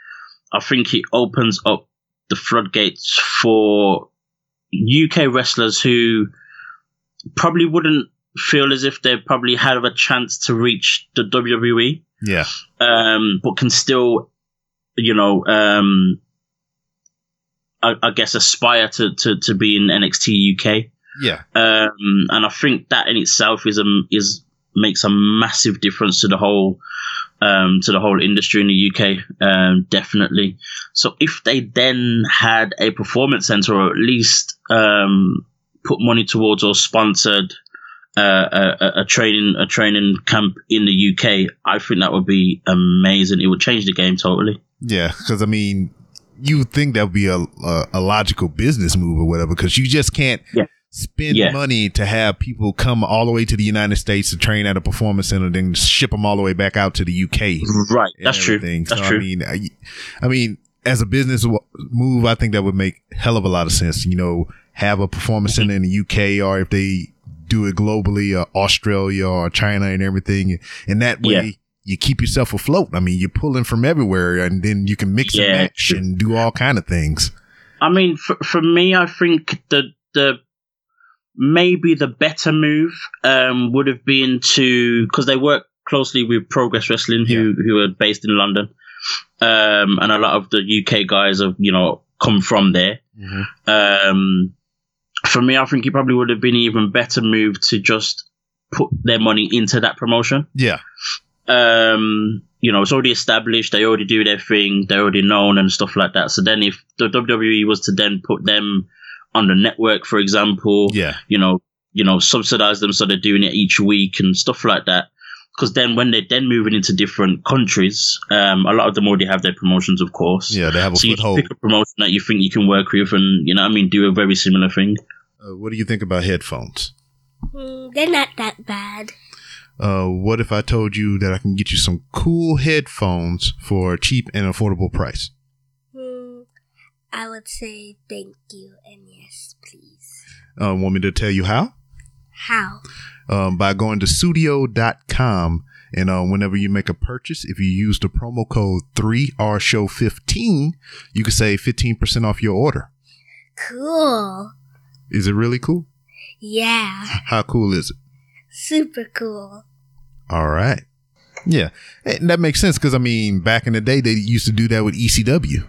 Speaker 4: I think it opens up the floodgates for UK wrestlers who probably wouldn't feel as if they probably have a chance to reach the WWE.
Speaker 3: Yeah,
Speaker 4: um, but can still, you know, um, I, I guess aspire to, to, to be in NXT UK.
Speaker 3: yeah,
Speaker 4: Um, and I think that in itself is a, is makes a massive difference to the whole um, to the whole industry in the UK. Um, definitely. So if they then had a performance center, or at least um, put money towards or sponsored uh, a, a- a training a training camp in the UK, I think that would be amazing. It would change the game totally.
Speaker 3: yeah. Because I mean, you would think that would be a, a a logical business move or whatever. Because you just can't
Speaker 4: Yeah.
Speaker 3: spend
Speaker 4: Yeah.
Speaker 3: money to have people come all the way to the United States to train at a performance center, then ship them all the way back out to the UK. Mm-hmm.
Speaker 4: Right.
Speaker 3: and
Speaker 4: That's true.
Speaker 3: everything.
Speaker 4: That's
Speaker 3: so,
Speaker 4: true.
Speaker 3: I mean, I, I mean, as a business w- move, I think that would make hell of a lot of sense. You know, have a performance mm-hmm. center in the UK, or if they do it globally, or Australia or China and everything, and that way.
Speaker 4: Yeah.
Speaker 3: You keep yourself afloat. I mean, you're pulling from everywhere, and then you can mix and match
Speaker 4: true.
Speaker 3: and do all kind of things.
Speaker 4: I mean, for, for me, I think the the maybe the better move um, would have been to because they work closely with Progress Wrestling, who who are based in London. um, and a lot of the UK guys have you know come from there. Um, for me, I think it probably would have been even better move to just put their money into that promotion.
Speaker 3: Yeah.
Speaker 4: Um, you know, it's already established. They already do their thing. They're already known and stuff like that. So then, if the WWE was to then put them on the network, for example,
Speaker 3: Yeah.
Speaker 4: you know, you know, subsidize them so they're doing it each week and stuff like that. Because then, when they're then moving into different countries, um, a lot of them already have their promotions, of course.
Speaker 3: Yeah. They have a
Speaker 4: So you pick a promotion that you think you can work with, and you know, what I mean, do a very similar thing.
Speaker 3: Uh, what do you think about headphones?
Speaker 2: Mm, they're not that bad.
Speaker 3: Uh, what if I told you that I can get you some cool headphones for a cheap and affordable price?
Speaker 2: Mm, I would say thank you and yes, please.
Speaker 3: Uh, want me to tell you how?
Speaker 2: How?
Speaker 3: Um, by going to Sudio.com and uh, whenever you make a purchase, if you use the promo code 3RShow15, you can save 15% off your order.
Speaker 2: Cool.
Speaker 3: Is it really cool?
Speaker 2: Yeah.
Speaker 3: How cool is it?
Speaker 2: Super cool.
Speaker 3: All right. Yeah. And that makes sense because, I mean, back in the day, they used to do that with ECW.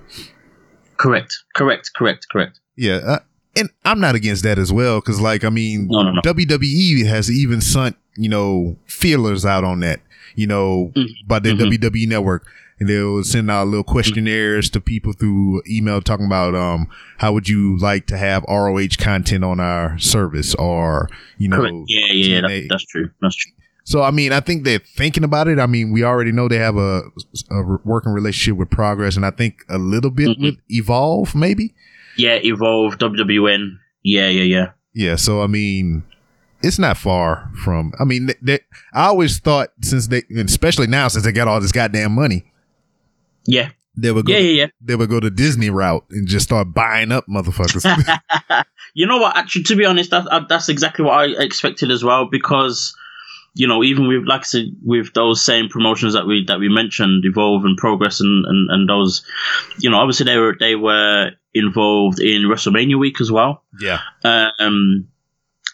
Speaker 4: Correct, correct, correct, correct.
Speaker 3: Yeah. Uh, and I'm not against that as well because, like, I mean,
Speaker 4: No, no, no.
Speaker 3: WWE has even sent, you know, feelers out on that, you know,
Speaker 4: Mhm.
Speaker 3: by the
Speaker 4: Mhm.
Speaker 3: WWE network. And they'll send out little questionnaires to people through email talking about, um, how would you like to have ROH content on our service or, you know,
Speaker 4: Correct. Yeah, yeah, yeah. That, that's true. That's true.
Speaker 3: So I mean, I think they're thinking about it. I mean, we already know they have a, a working relationship with Progress, and I think a little bit
Speaker 4: Mhm.
Speaker 3: with Evolve, maybe.
Speaker 4: Yeah, Evolve, WWN. Yeah, yeah, yeah.
Speaker 3: Yeah. So I mean, it's not far from. I mean, they, they, I always thought since they, especially now since they got all this goddamn money,
Speaker 4: Yeah,
Speaker 3: they would go.
Speaker 4: yeah, yeah,
Speaker 3: They would go the Disney route and just start buying up motherfuckers. [laughs]
Speaker 4: you know what? Actually, to be honest, that, uh, that's exactly what I expected as well. Because you know, even with like I said, with those same promotions that we that we mentioned, Evolve and Progress, and and, and those, you know, obviously they were they were involved in WrestleMania week as well.
Speaker 3: yeah.
Speaker 4: um,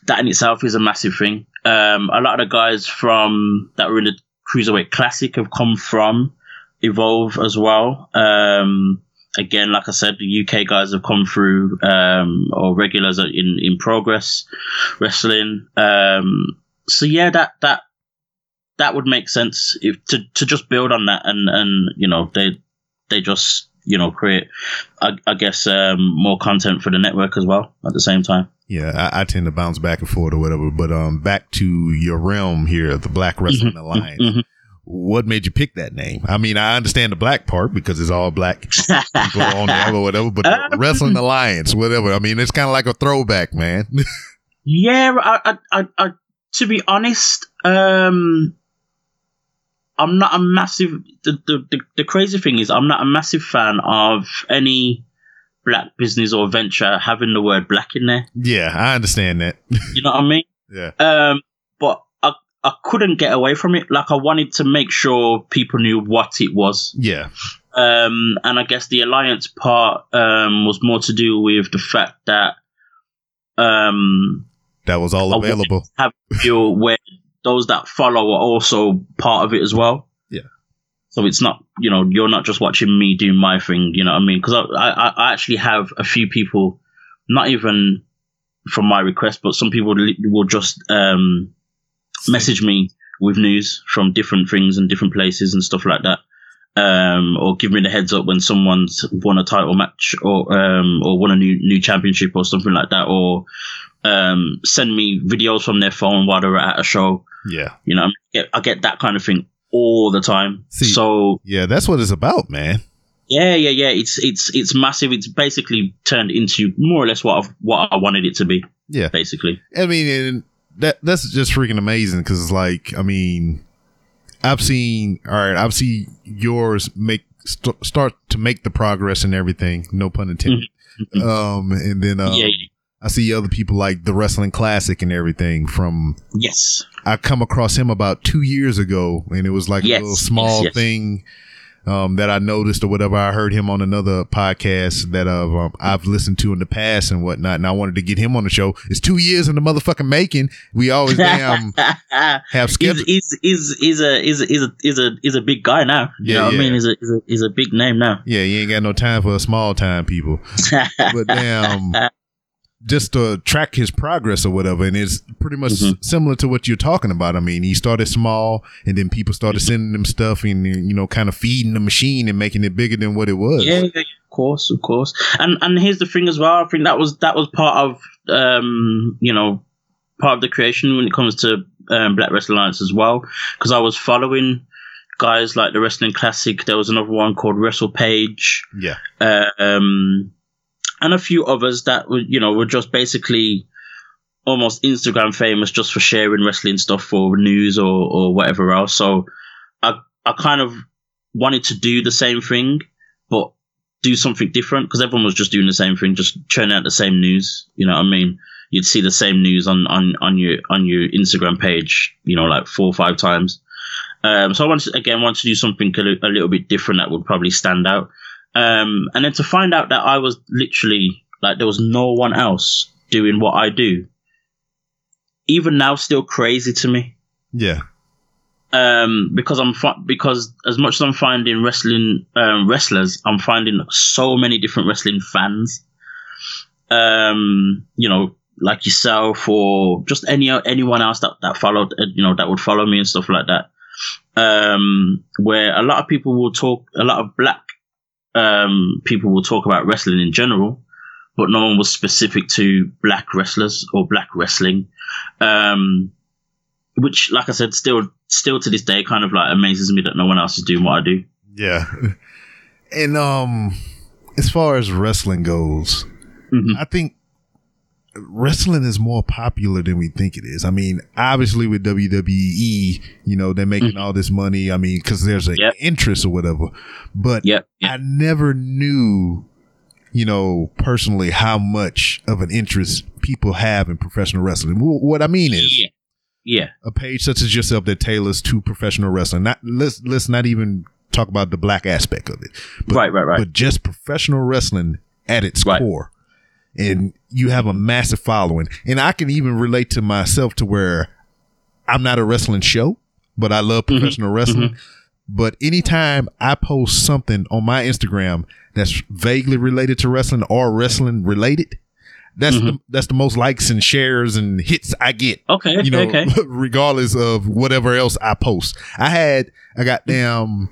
Speaker 4: that in itself is a massive thing. Um, a lot of the guys from that were in the cruiserweight classic have come from Evolve as well. Um, again, like I said, the UK guys have come through um, or regulars in in progress wrestling. Um, so yeah, that that that would make sense if to to just build on that and and you know they they just you know create I, I guess um, more content for the network as well at the same time.
Speaker 3: Yeah, I, I tend to bounce back and forth or whatever. But um, back to your realm here, the Black Wrestling Alliance.
Speaker 4: Mhm.
Speaker 3: What made you pick that name? I mean, I understand the black part because it's all black [laughs] people on there or whatever, but
Speaker 4: Um,
Speaker 3: Wrestling Alliance, whatever. I mean, it's kind of like a throwback, man. [laughs]
Speaker 4: Yeah, I, I, I, to be honest, um, I'm not a massive. The, the, the, crazy thing is, I'm not a massive fan of any black business or venture having the word black in there.
Speaker 3: yeah, I understand that. [laughs]
Speaker 4: You know what I mean?
Speaker 3: yeah,
Speaker 4: Um, but I, I couldn't get away from it. Like I wanted to make sure people knew what it was.
Speaker 3: yeah,
Speaker 4: Um, and I guess the alliance part um, was more to do with the fact that um,
Speaker 3: that was all available.
Speaker 4: have a feel where those that follow are also part of it as well.
Speaker 3: Yeah.
Speaker 4: So it's not, you know, you're not just watching me do my thing. You know what I mean? Because I, I, I actually have a few people, not even from my request, but some people will just um, message me with news from different things and different places and stuff like that. Um, or give me the heads up when someone's won a title match or um, or won a new new championship or something like that, or um, send me videos from their phone while they're at a show.
Speaker 3: Yeah,
Speaker 4: You know, I get, I get that kind of thing all the time.
Speaker 3: See-
Speaker 4: so
Speaker 3: yeah, that's what it's about, man.
Speaker 4: yeah, yeah, yeah. It's it's it's massive. It's basically turned into more or less what I've, what I wanted it to be.
Speaker 3: Yeah.
Speaker 4: basically.
Speaker 3: I mean, and that that's just freaking amazing because it's like, I mean, I've seen, all right, I've seen yours make st- start to make the progress and everything. No pun intended.
Speaker 4: Mhm.
Speaker 3: Um, and then um,
Speaker 4: yeah.
Speaker 3: I see other people like the Wrestling Classic and everything. From
Speaker 4: Yes.
Speaker 3: I come across him about two years ago, and it was like
Speaker 4: Yes,
Speaker 3: a little small
Speaker 4: yes, yes.
Speaker 3: thing. um, that I noticed or whatever. I heard him on another podcast that uh, um, I've listened to in the past and whatnot, and I wanted to get him on the show. It's two years in the motherfucking making. We always damn [laughs] have skeptics.
Speaker 4: he's, he's, he's, a he's a he's a he's a he's a big guy now. You
Speaker 3: Yeah,
Speaker 4: know what
Speaker 3: yeah.
Speaker 4: I mean? He's a, he's a he's a big name now.
Speaker 3: Yeah, you ain't got no time for small time people. [laughs] But damn, [laughs] just to track his progress or whatever, and it's pretty much
Speaker 4: Mhm.
Speaker 3: similar to what you're talking about. I mean, he started small, and then people started sending him stuff, and you know, kind of feeding the machine and making it bigger than what it was.
Speaker 4: Yeah, of course, of course. And and here's the thing as well. I think that was that was part of um you know part of the creation when it comes to um, Black Wrestling Alliance as well, because I was following guys like the Wrestling Classic. There was another one called Wrestle Page.
Speaker 3: yeah,
Speaker 4: um, and a few others that were, you know, were just basically almost Instagram famous just for sharing wrestling stuff for news or, or whatever else. So I, I kind of wanted to do the same thing, but do something different because everyone was just doing the same thing, just churning out the same news. You know what I mean? You'd see the same news on, on, on your on your Instagram page, you know, like four or five times. Um, so I wanted again wanted to do something a little bit different that would probably stand out. Um, and then to find out that I was literally like there was no one else doing what I do, even now, still crazy to me.
Speaker 3: yeah,
Speaker 4: Um, because I'm fi- because as much as I'm finding wrestling um, wrestlers, I'm finding so many different wrestling fans. Um, you know, like yourself or just any anyone else that that followed, uh, you know, that would follow me and stuff like that. Um, where a lot of people will talk, a lot of black um, people will talk about wrestling in general, but no one was specific to black wrestlers or black wrestling. Um, which, like I said, still, still to this day, kind of like amazes me that no one else is doing what I do.
Speaker 3: yeah. [laughs] And um, as far as wrestling goes,
Speaker 4: Mhm.
Speaker 3: I think wrestling is more popular than we think it is. I mean, obviously with WWE, you know, they're making mm-hmm. all this money. I mean, because there's an
Speaker 4: Yep.
Speaker 3: interest or whatever. But
Speaker 4: Yep. yep.
Speaker 3: I never knew, you know, personally how much of an interest people have in professional wrestling. What I mean is
Speaker 4: yeah. Yeah.
Speaker 3: a page such as yourself that tailors to professional wrestling. Not let's let's not even talk about the black aspect of it. But,
Speaker 4: Right, right, right.
Speaker 3: But just professional wrestling at its
Speaker 4: Right.
Speaker 3: core. And you have a massive following. And I can even relate to myself to where I'm not a wrestling show, but I love
Speaker 4: Mm-hmm.
Speaker 3: professional wrestling. But anytime I post something on my Instagram that's vaguely related to wrestling or wrestling related, that's
Speaker 4: Mm-hmm.
Speaker 3: the, that's the most likes and shares and hits I get
Speaker 4: Okay.
Speaker 3: you know,
Speaker 4: okay. [laughs]
Speaker 3: regardless of whatever else I post. I had a goddamn,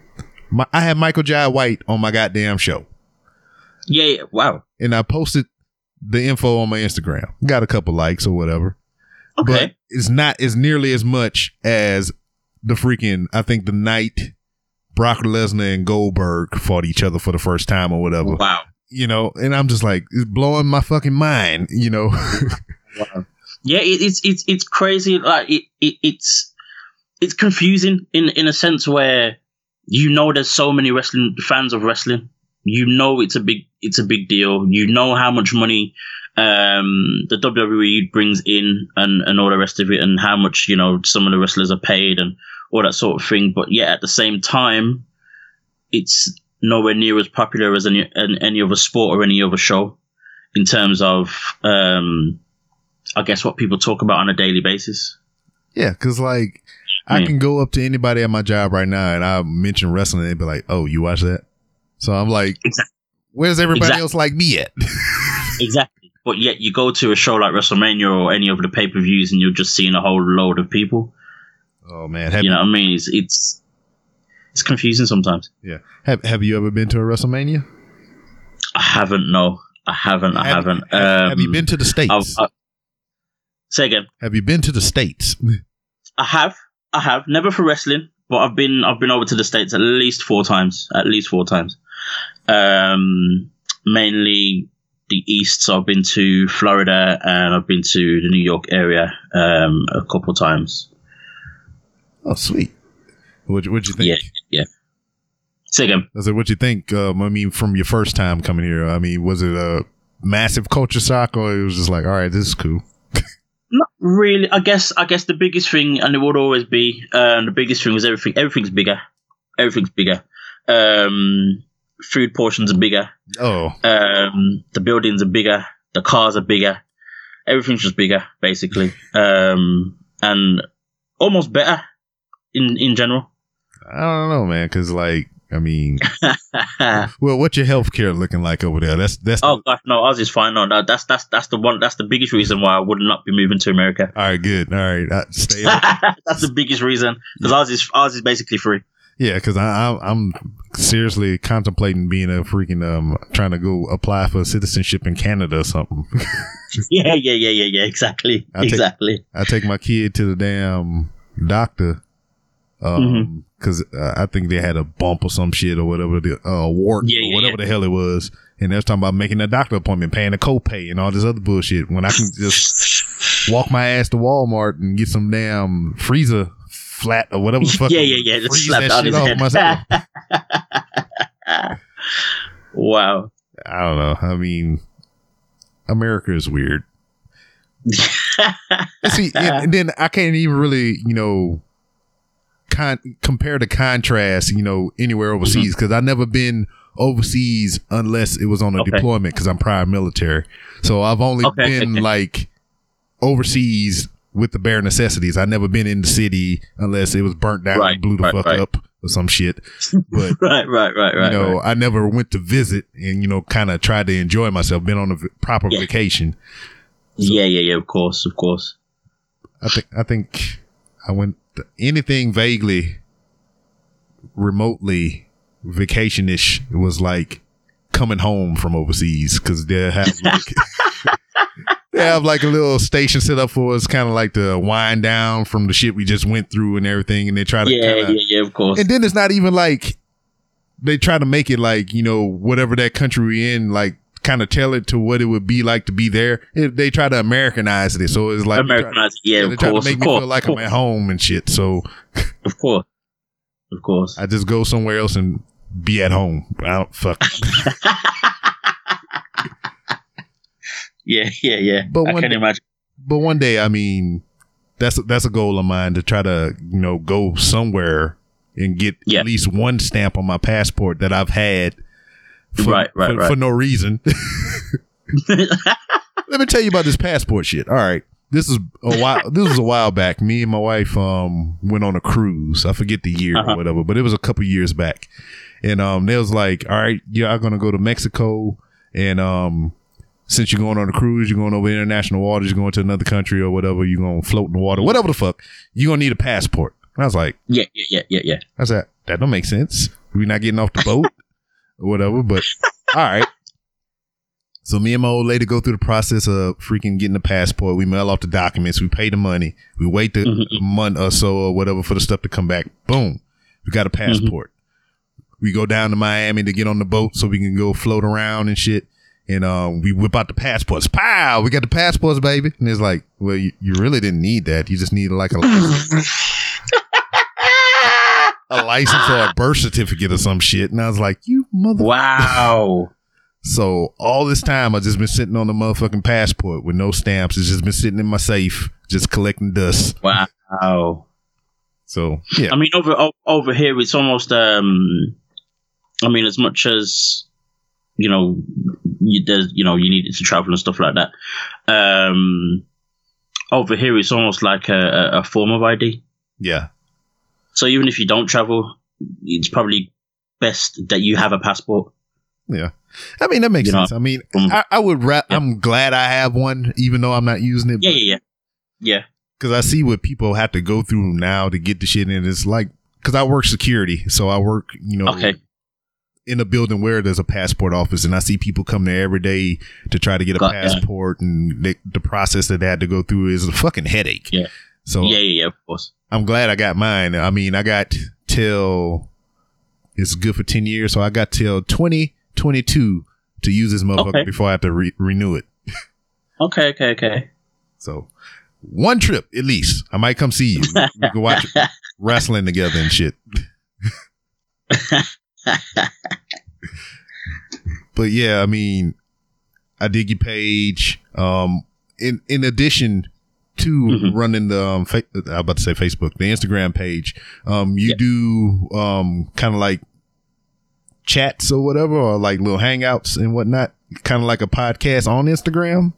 Speaker 3: my, I had Michael Jai White on my goddamn show,
Speaker 4: Yeah, yeah. Wow.
Speaker 3: and I posted the info on my Instagram. Got a couple likes or whatever,
Speaker 4: Okay.
Speaker 3: but it's not as nearly as much as the freaking. I think the night Brock Lesnar and Goldberg fought each other for the first time or whatever.
Speaker 4: wow.
Speaker 3: You know, and I'm just like, it's blowing my fucking mind. You know, [laughs]
Speaker 4: Yeah, it, it's it's it's crazy. Like it, it it's it's confusing in in a sense where you know there's so many wrestling fans of wrestling. You know it's a big it's a big deal. You know how much money um, the WWE brings in and and all the rest of it, and how much you know some of the wrestlers are paid and all that sort of thing. But yet at the same time, it's nowhere near as popular as any an- any other sport or any other show in terms of um, I guess what people talk about on a daily basis.
Speaker 3: Yeah, because like I
Speaker 4: Yeah.
Speaker 3: can go up to anybody at my job right now and I mention wrestling and they'd be like, "Oh, you watch that?" So I'm like,
Speaker 4: Exactly.
Speaker 3: "Where's everybody
Speaker 4: Exact-
Speaker 3: else like me at?" [laughs]
Speaker 4: Exactly. But yet you go to a show like WrestleMania or any of the pay per views and you're just seeing a whole load of people.
Speaker 3: oh man, have
Speaker 4: You
Speaker 3: you,
Speaker 4: know what I mean? It's it's, it's confusing sometimes.
Speaker 3: yeah have have you ever been to a WrestleMania?
Speaker 4: I haven't. No, I haven't. I
Speaker 3: Have-
Speaker 4: haven't.
Speaker 3: Have, have you
Speaker 4: Um,
Speaker 3: been to the states?
Speaker 4: I- say again.
Speaker 3: have you been to the states? [laughs]
Speaker 4: I have. I have. Never for wrestling, but I've been. I've been over to the states at least four times. At least four times. Um, mainly the east. So I've been to Florida and I've been to the New York area um, a couple times.
Speaker 3: oh, sweet. What what'd you think?
Speaker 4: Yeah, yeah. Say again.
Speaker 3: I said, what you think? Um, I mean, from your first time coming here, I mean, was it a massive culture shock, or it was just like, all right, this is cool?
Speaker 4: Not really. I guess. I guess the biggest thing, and it would always be, um, the biggest thing was everything. Everything's bigger. Everything's bigger. Um, food portions are bigger.
Speaker 3: Oh,
Speaker 4: Um, the buildings are bigger. The cars are bigger. Everything's just bigger, basically. [laughs] Um, and almost better in in general.
Speaker 3: I don't know, man. Because like, I mean, [laughs] well, what's your healthcare looking like over there? That's that's.
Speaker 4: oh gosh, no, ours is fine. No, no, that's that's that's the one. That's the biggest reason why I would not be moving to America.
Speaker 3: all right, good. All right, I, stay. [laughs]
Speaker 4: that's the biggest reason because ours is ours is basically free.
Speaker 3: Yeah, because I, I I'm seriously contemplating being a freaking um trying to go apply for citizenship in Canada or something. [laughs]
Speaker 4: Yeah, yeah, yeah, yeah, yeah. Exactly,
Speaker 3: take-
Speaker 4: exactly.
Speaker 3: I take my kid to the damn doctor.
Speaker 4: Mm-hmm.
Speaker 3: Um, cause uh, I think they had a bump or some shit or whatever the uh wart
Speaker 4: Yeah,
Speaker 3: or
Speaker 4: yeah,
Speaker 3: whatever the hell it was, and they was talking about making a doctor appointment, paying a copay, and all this other bullshit. When I can just [laughs] walk my ass to Walmart and get some damn freezer flat or whatever the [laughs] fuck.
Speaker 4: Yeah, yeah, yeah. Just
Speaker 3: freeze
Speaker 4: slap
Speaker 3: that
Speaker 4: down
Speaker 3: shit
Speaker 4: his
Speaker 3: off
Speaker 4: head.
Speaker 3: myself. [laughs]
Speaker 4: wow.
Speaker 3: I don't know. I mean, America is weird. [laughs] See, and, and then I can't even really, you know, con- compare the contrast, you know, anywhere
Speaker 4: Mm-hmm.
Speaker 3: overseas because I've never been overseas unless it was on a
Speaker 4: Okay.
Speaker 3: deployment because I'm prior military. So I've only
Speaker 4: Okay,
Speaker 3: been like overseas with the bare necessities. I never been in the city unless it was burnt down
Speaker 4: Right,
Speaker 3: and blew the
Speaker 4: right,
Speaker 3: fuck
Speaker 4: right.
Speaker 3: up or some shit. [laughs] But
Speaker 4: right, right, right, right.
Speaker 3: you know. I never went to visit and you know, kind of tried to enjoy myself, been on a v- proper
Speaker 4: Yeah.
Speaker 3: vacation.
Speaker 4: yeah, yeah, yeah. Of course, of course.
Speaker 3: I think I think I went anything vaguely remotely vacationish was like coming home from overseas because they have like [laughs] they have like a little station set up for us, kind of like to wind down from the shit we just went through and everything, and they try to
Speaker 4: Yeah,
Speaker 3: kinda,
Speaker 4: yeah, yeah. Of course.
Speaker 3: and then it's not even like they try to make it like you know whatever that country we're in like kind of tell it to what it would be like to be there. It, they try to Americanize it, so it's like
Speaker 4: Americanized. Yeah,
Speaker 3: yeah,
Speaker 4: of
Speaker 3: try to
Speaker 4: course,
Speaker 3: make me
Speaker 4: course,
Speaker 3: feel like I'm at home and shit. So
Speaker 4: of course, of course. [laughs]
Speaker 3: I just go somewhere else and be at home. I don't fuck. [laughs]
Speaker 4: Yeah, [laughs] yeah, yeah.
Speaker 3: But
Speaker 4: I
Speaker 3: one
Speaker 4: can
Speaker 3: day-
Speaker 4: imagine.
Speaker 3: but one day, I mean, that's that's a goal of mine to try to you know go somewhere and get
Speaker 4: Yeah.
Speaker 3: at least one stamp on my passport that I've had. For,
Speaker 4: Right, right,
Speaker 3: for,
Speaker 4: right.
Speaker 3: for no reason. [laughs] Let me tell you about this passport shit. All right. This is a while this was a while back. Me and my wife um went on a cruise. I forget the year
Speaker 4: Uh-huh.
Speaker 3: or whatever, but it was a couple years back. And um they was like, All right, y'all gonna go to Mexico and um since you're going on a cruise, you're going over international waters, you're going to another country or whatever, you're gonna float in the water, whatever the fuck, you're gonna need a passport. And I was like,
Speaker 4: yeah, yeah, yeah, yeah, yeah.
Speaker 3: I said, that don't make sense. We're not getting off the boat [laughs] or whatever, but all right. So me and my old lady go through the process of freaking getting the passport. We mail off the documents. We pay the money. We wait the
Speaker 4: Mhm.
Speaker 3: month or so or whatever for the stuff to come back. Boom. We got a passport. We go down to Miami to get on the boat so we can go float around and shit. And um, we whip out the passports. Pow! We got the passports, baby. And it's like, well, you, you really didn't need that. You just need like a license a license or a birth certificate or some shit. And I was like, you mother.
Speaker 4: Wow. [laughs]
Speaker 3: So all this time, I've just been sitting on the motherfucking passport with no stamps. It's just been sitting in my safe, just collecting dust.
Speaker 4: Wow.
Speaker 3: So yeah,
Speaker 4: I mean, over over here, it's almost. um I mean, as much as you know, you, there's you know, you needed to travel and stuff like that. Um Over here, it's almost like a, a, form of ID.
Speaker 3: yeah,
Speaker 4: So even if you don't travel, it's probably best that you have a passport.
Speaker 3: yeah. I mean that makes
Speaker 4: You know,
Speaker 3: sense. I mean,
Speaker 4: from-
Speaker 3: I, I would. Ra-
Speaker 4: Yeah.
Speaker 3: I'm glad I have one, even though I'm not using it.
Speaker 4: Yeah, yeah, yeah, yeah.
Speaker 3: because I see what people have to go through now to get the shit in. It's like because I work security, so I work, you know,
Speaker 4: Okay.
Speaker 3: In a building where there's a passport office, and I see people come there every day to try to get a
Speaker 4: yeah.
Speaker 3: passport, and they, the process that they had to go through is a fucking headache.
Speaker 4: Yeah.
Speaker 3: So
Speaker 4: Yeah, yeah, yeah. Of course.
Speaker 3: I'm glad I got mine. I mean, I got till it's good for ten years, so I got till 2022 to use this motherfucker
Speaker 4: Okay.
Speaker 3: before I have to re- renew it.
Speaker 4: Okay, okay, okay.
Speaker 3: So one trip at least, I might come see you. We can watch [laughs] wrestling together and shit. But yeah, I mean, I dig your page. Um, in in addition to
Speaker 4: Mhm.
Speaker 3: running the um, fa- I was about to say Facebook, the Instagram page. Um, you
Speaker 4: Yeah.
Speaker 3: do um kind of like chats or whatever, or like little hangouts and whatnot, kind of like a podcast on Instagram?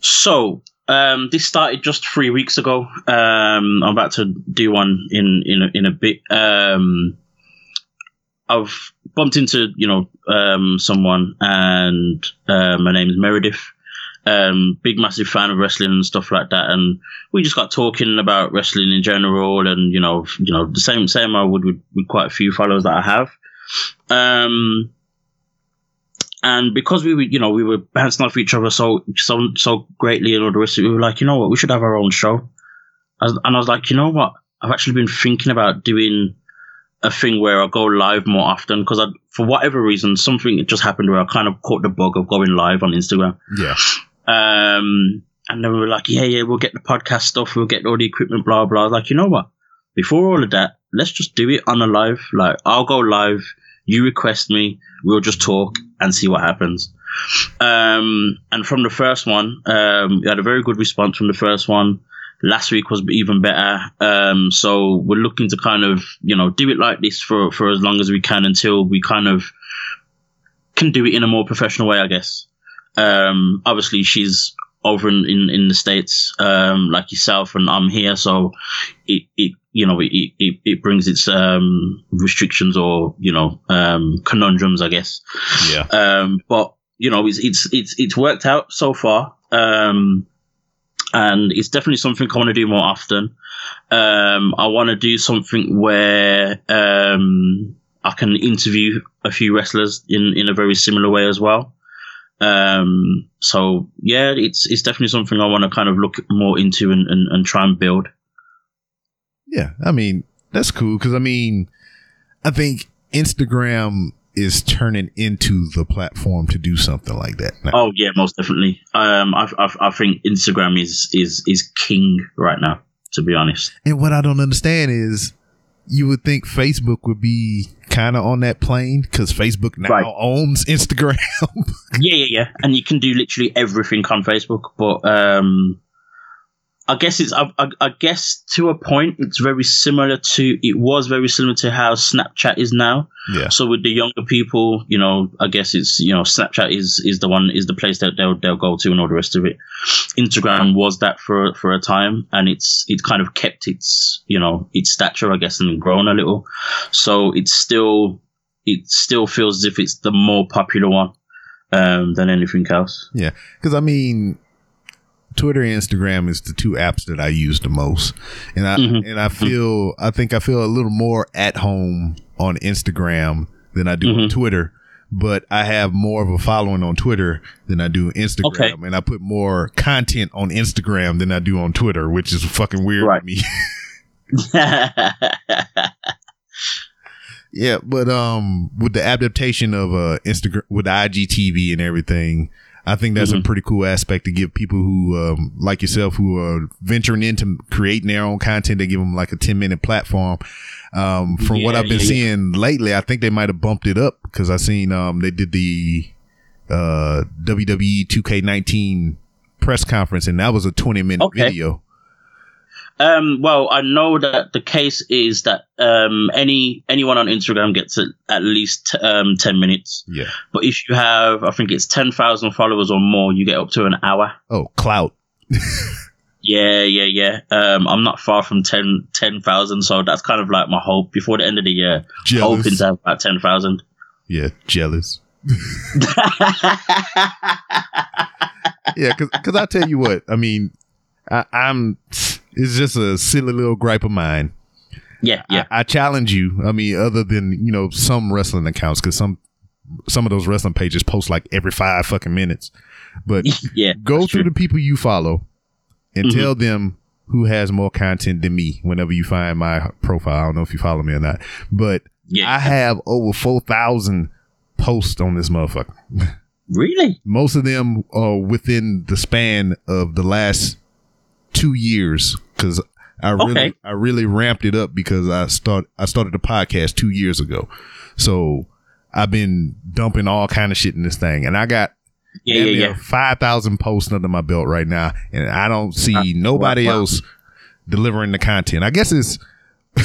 Speaker 4: So um, this started just three weeks ago. Um, I'm about to do one in in a, in a bit. Um, I've bumped into you know um, someone, and uh, my name is Meredith. Um, big massive fan of wrestling and stuff like that, and we just got talking about wrestling in general, and you know, you know, the same same I would with, with quite a few followers that I have. Um, and because we were, you know, we were bouncing off each other so so so greatly and all the rest of it, we were like, you know what, we should have our own show. and I was like, you know what, I've actually been thinking about doing a thing where I go live more often because I, for whatever reason, something just happened where I kind of caught the bug of going live on Instagram.
Speaker 3: Yeah.
Speaker 4: Um, and then we were like, yeah, yeah, we'll get the podcast stuff, we'll get all the equipment, blah blah. I was like, you know what? Before all of that, let's just do it on a live. Like, I'll go live. You request me. We'll just talk and see what happens. Um, and from the first one, um, we had a very good response from the first one. Last week was even better. Um, so we're looking to kind of, you know, do it like this for, for as long as we can until we kind of can do it in a more professional way, I guess. Um, obviously she's over in, in, in the States, um, like yourself, and I'm here. So it, it you know, it, it, it brings its um, restrictions or, you know, um, conundrums, I guess.
Speaker 3: Yeah.
Speaker 4: Um, but, you know, it's, it's, it's, it's worked out so far. Um, and it's definitely something I want to do more often. Um, I want to do something where um, I can interview a few wrestlers in, in a very similar way as well. Um, so yeah, it's it's definitely something I want to kind of look more into and, and, and try and build.
Speaker 3: Yeah, I mean that's cool because I mean, I think Instagram is turning into the platform to do something like that. Now.
Speaker 4: Oh yeah, most definitely. Um, I, I, I think Instagram is is is king right now. To be honest,
Speaker 3: and what I don't understand is, you would think Facebook would be kind of on that plane because Facebook now
Speaker 4: Right.
Speaker 3: owns Instagram. [laughs]
Speaker 4: yeah, yeah, yeah. And you can do literally everything on Facebook, but um, I guess it's I, I, I guess to a point it's very similar to it was very similar to how Snapchat is now.
Speaker 3: yeah,
Speaker 4: So with the younger people, you know, I guess it's you know Snapchat is is the one is the place that they'll they'll go to and all the rest of it. Instagram was that for for a time, and it's it kind of kept its you know its stature, I guess, and grown a little. So it's still it still feels as if it's the more popular one um, than anything else.
Speaker 3: yeah. Because I mean, Twitter and Instagram is the two apps that I use the most, and I
Speaker 4: Mhm.
Speaker 3: and I feel I think I feel a little more at home on Instagram than I do on
Speaker 4: Mhm.
Speaker 3: Twitter. But I have more of a following on Twitter than I do Instagram,
Speaker 4: Okay.
Speaker 3: and I put more content on Instagram than I do on Twitter, which is fucking weird
Speaker 4: Right.
Speaker 3: to me. [laughs] [laughs] Yeah, but um, with the adaptation of uh Instagram with IGTV and everything, I think that's a
Speaker 4: Mhm.
Speaker 3: pretty cool aspect to give people who um like yourself who are venturing into creating their own content. They give them like a ten minute platform. Um, from what I've been
Speaker 4: yeah, yeah.
Speaker 3: seeing lately, I think they might have bumped it up because I seen um they did the uh WWE 2K19 press conference and that was a twenty minute
Speaker 4: Okay.
Speaker 3: video.
Speaker 4: Um, well, I know that the case is that um, any anyone on Instagram gets at, at least um, ten minutes.
Speaker 3: Yeah.
Speaker 4: But if you have, I think it's ten thousand followers or more, you get up to an hour.
Speaker 3: Oh, clout.
Speaker 4: Yeah, yeah, yeah. Um, I'm not far from 10 10,000, so that's kind of like my hope before the end of the year. Hoping to have about ten thousand.
Speaker 3: Yeah, jealous. [laughs] yeah, because I tell you what, I mean, I, I'm. It's just a silly little gripe of mine.
Speaker 4: yeah, yeah.
Speaker 3: I, I challenge you. I mean, other than you know some wrestling accounts, because some some of those wrestling pages post like every five fucking minutes. But [laughs]
Speaker 4: yeah.
Speaker 3: go through
Speaker 4: true.
Speaker 3: the people you follow and
Speaker 4: Mhm.
Speaker 3: tell them who has more content than me. Whenever you find my profile, I don't know if you follow me or not, but
Speaker 4: Yeah.
Speaker 3: I have over four thousand posts on this motherfucker. [laughs]
Speaker 4: really?
Speaker 3: Most of them are within the span of the last two years because I really
Speaker 4: Okay.
Speaker 3: I really ramped it up because I start I started the podcast two years ago. So I've been dumping all kind of shit in this thing, and I got
Speaker 4: Yeah, yeah, yeah.
Speaker 3: five thousand posts under my belt right now, and I don't see uh, nobody
Speaker 4: wow.
Speaker 3: else delivering the content. I guess it's [laughs]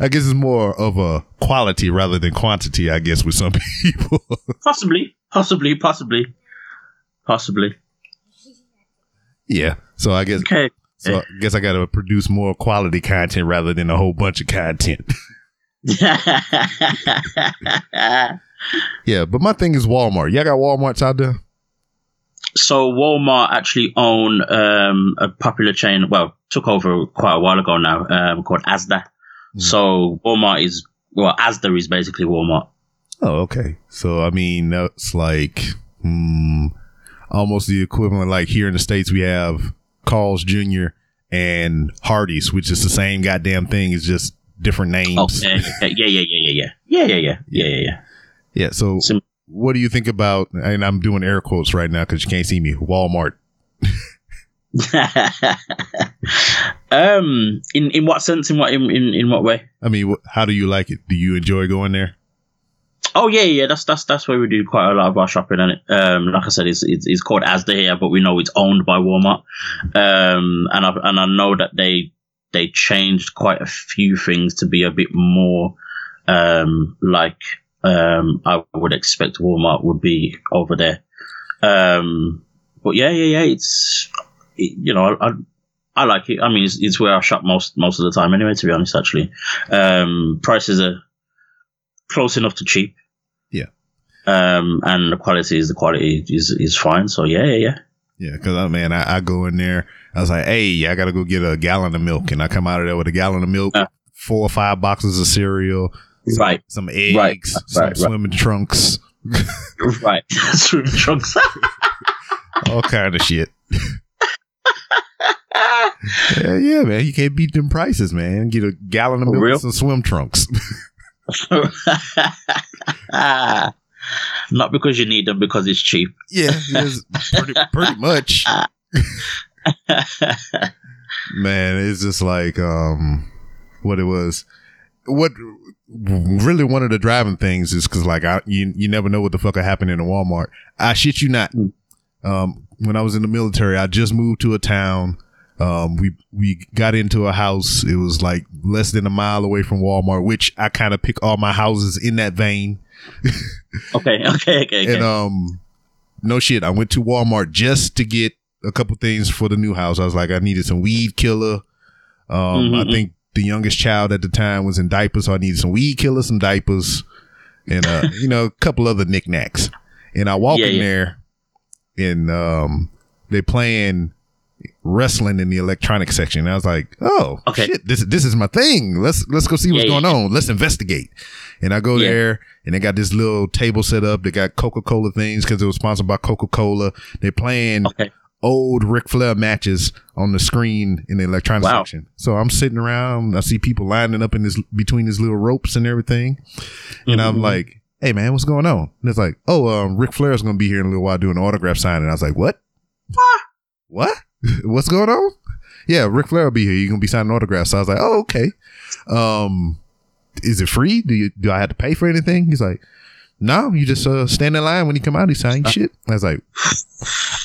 Speaker 3: I guess it's more of a quality rather than quantity. I guess with some [laughs] people.
Speaker 4: Possibly, possibly, possibly, possibly.
Speaker 3: yeah. So I guess
Speaker 4: Okay.
Speaker 3: so I guess I got to produce more quality content rather than a whole bunch of content. [laughs] [laughs] yeah, but my thing is Walmart. Y'all got Walmarts out there?
Speaker 4: so Walmart actually own um, a popular chain. Well, took over quite a while ago now, um, called Asda.
Speaker 3: Mm.
Speaker 4: So Walmart is well, Asda is basically Walmart.
Speaker 3: Oh, okay. So I mean, that's like hmm, almost the equivalent. Like here in the states, we have Carl's Jr. and Hardee's, which is the same goddamn thing. It's just different names.
Speaker 4: Okay. yeah, yeah, yeah, yeah, yeah, yeah, yeah, yeah, yeah, yeah,
Speaker 3: Yeah. So,
Speaker 4: Sim-
Speaker 3: what do you think about? And I'm doing air quotes right now because you can't see me. Walmart. [laughs]
Speaker 4: um, in in what sense? In what in in, in what way?
Speaker 3: I mean, how do you like it? Do you enjoy going there?
Speaker 4: Oh yeah, yeah. That's that's that's where we do quite a lot of our shopping. And um, like I said, it's, it's it's called Asda here, but we know it's owned by Walmart. Um, and I and I know that they they changed quite a few things to be a bit more um like um I would expect Walmart would be over there. Um, but yeah, yeah, yeah. It's it, you know I. I I like it. I mean, it's, it's where I shop most most of the time, anyway. To be honest, actually, um, prices are close enough to cheap.
Speaker 3: Yeah.
Speaker 4: Um, and the quality is the quality is is fine. So yeah, yeah, yeah.
Speaker 3: Yeah, because I man, I, I go in there. I was like, hey, I gotta go get a gallon of milk, and I come out of there with a gallon of milk,
Speaker 4: Uh.
Speaker 3: four or five boxes of cereal, some,
Speaker 4: Right.
Speaker 3: some eggs,
Speaker 4: Right,
Speaker 3: some
Speaker 4: right, [laughs] right. [laughs]
Speaker 3: trunks,
Speaker 4: Right. Swim trunks. [laughs]
Speaker 3: all kind of shit. yeah, yeah, man, you can't beat them prices, man. Get a gallon of
Speaker 4: For
Speaker 3: milk
Speaker 4: real?
Speaker 3: and some swim trunks. [laughs]
Speaker 4: Not because you need them, because it's cheap.
Speaker 3: yeah, it's pretty, pretty much. [laughs] man, it's just like um, what it was. What really one of the driving things is because like I you you never know what the fuck will happen in a Walmart. I shit you not.
Speaker 4: Mm.
Speaker 3: Um, when I was in the military, I just moved to a town. Um, we we got into a house. It was like less than a mile away from Walmart, which I kind of pick all my houses in that vein. [laughs]
Speaker 4: Okay, okay, okay, okay.
Speaker 3: And um, no shit, I went to Walmart just to get a couple things for the new house. I was like, I needed some weed killer. Um, I
Speaker 4: Mhm.
Speaker 3: think the youngest child at the time was in diapers, so I needed some weed killer, some diapers, and uh, [laughs] you know, a couple other knickknacks. And I walk
Speaker 4: Yeah,
Speaker 3: in
Speaker 4: yeah.
Speaker 3: there, and um, they're playing wrestling in the electronic section. And I was like, oh,
Speaker 4: Okay.
Speaker 3: shit, this this is my thing. Let's let's go see what's
Speaker 4: Yeah,
Speaker 3: going on. Let's investigate. And I go
Speaker 4: Yeah.
Speaker 3: there, and they got this little table set up. They got Coca Cola things because it was sponsored by Coca Cola. They're playing
Speaker 4: Okay.
Speaker 3: old Ric Flair matches on the screen in the electronic
Speaker 4: Wow.
Speaker 3: section. So I'm sitting around. I see people lining up in this between these little ropes and everything, and I'm
Speaker 4: Mhm.
Speaker 3: like, "Hey man, what's going on?" And it's like, "Oh, um, Ric Flair's gonna be here in a little while doing an autograph signing." And I was like, "What? What? [laughs] What's going on?" Yeah, Ric Flair will be here. You're gonna be signing autographs. So I was like, "Oh, okay." Um, is it free? Do you do I have to pay for anything? He's like, No, you just uh, stand in line when you come out. He's saying shit. I was like,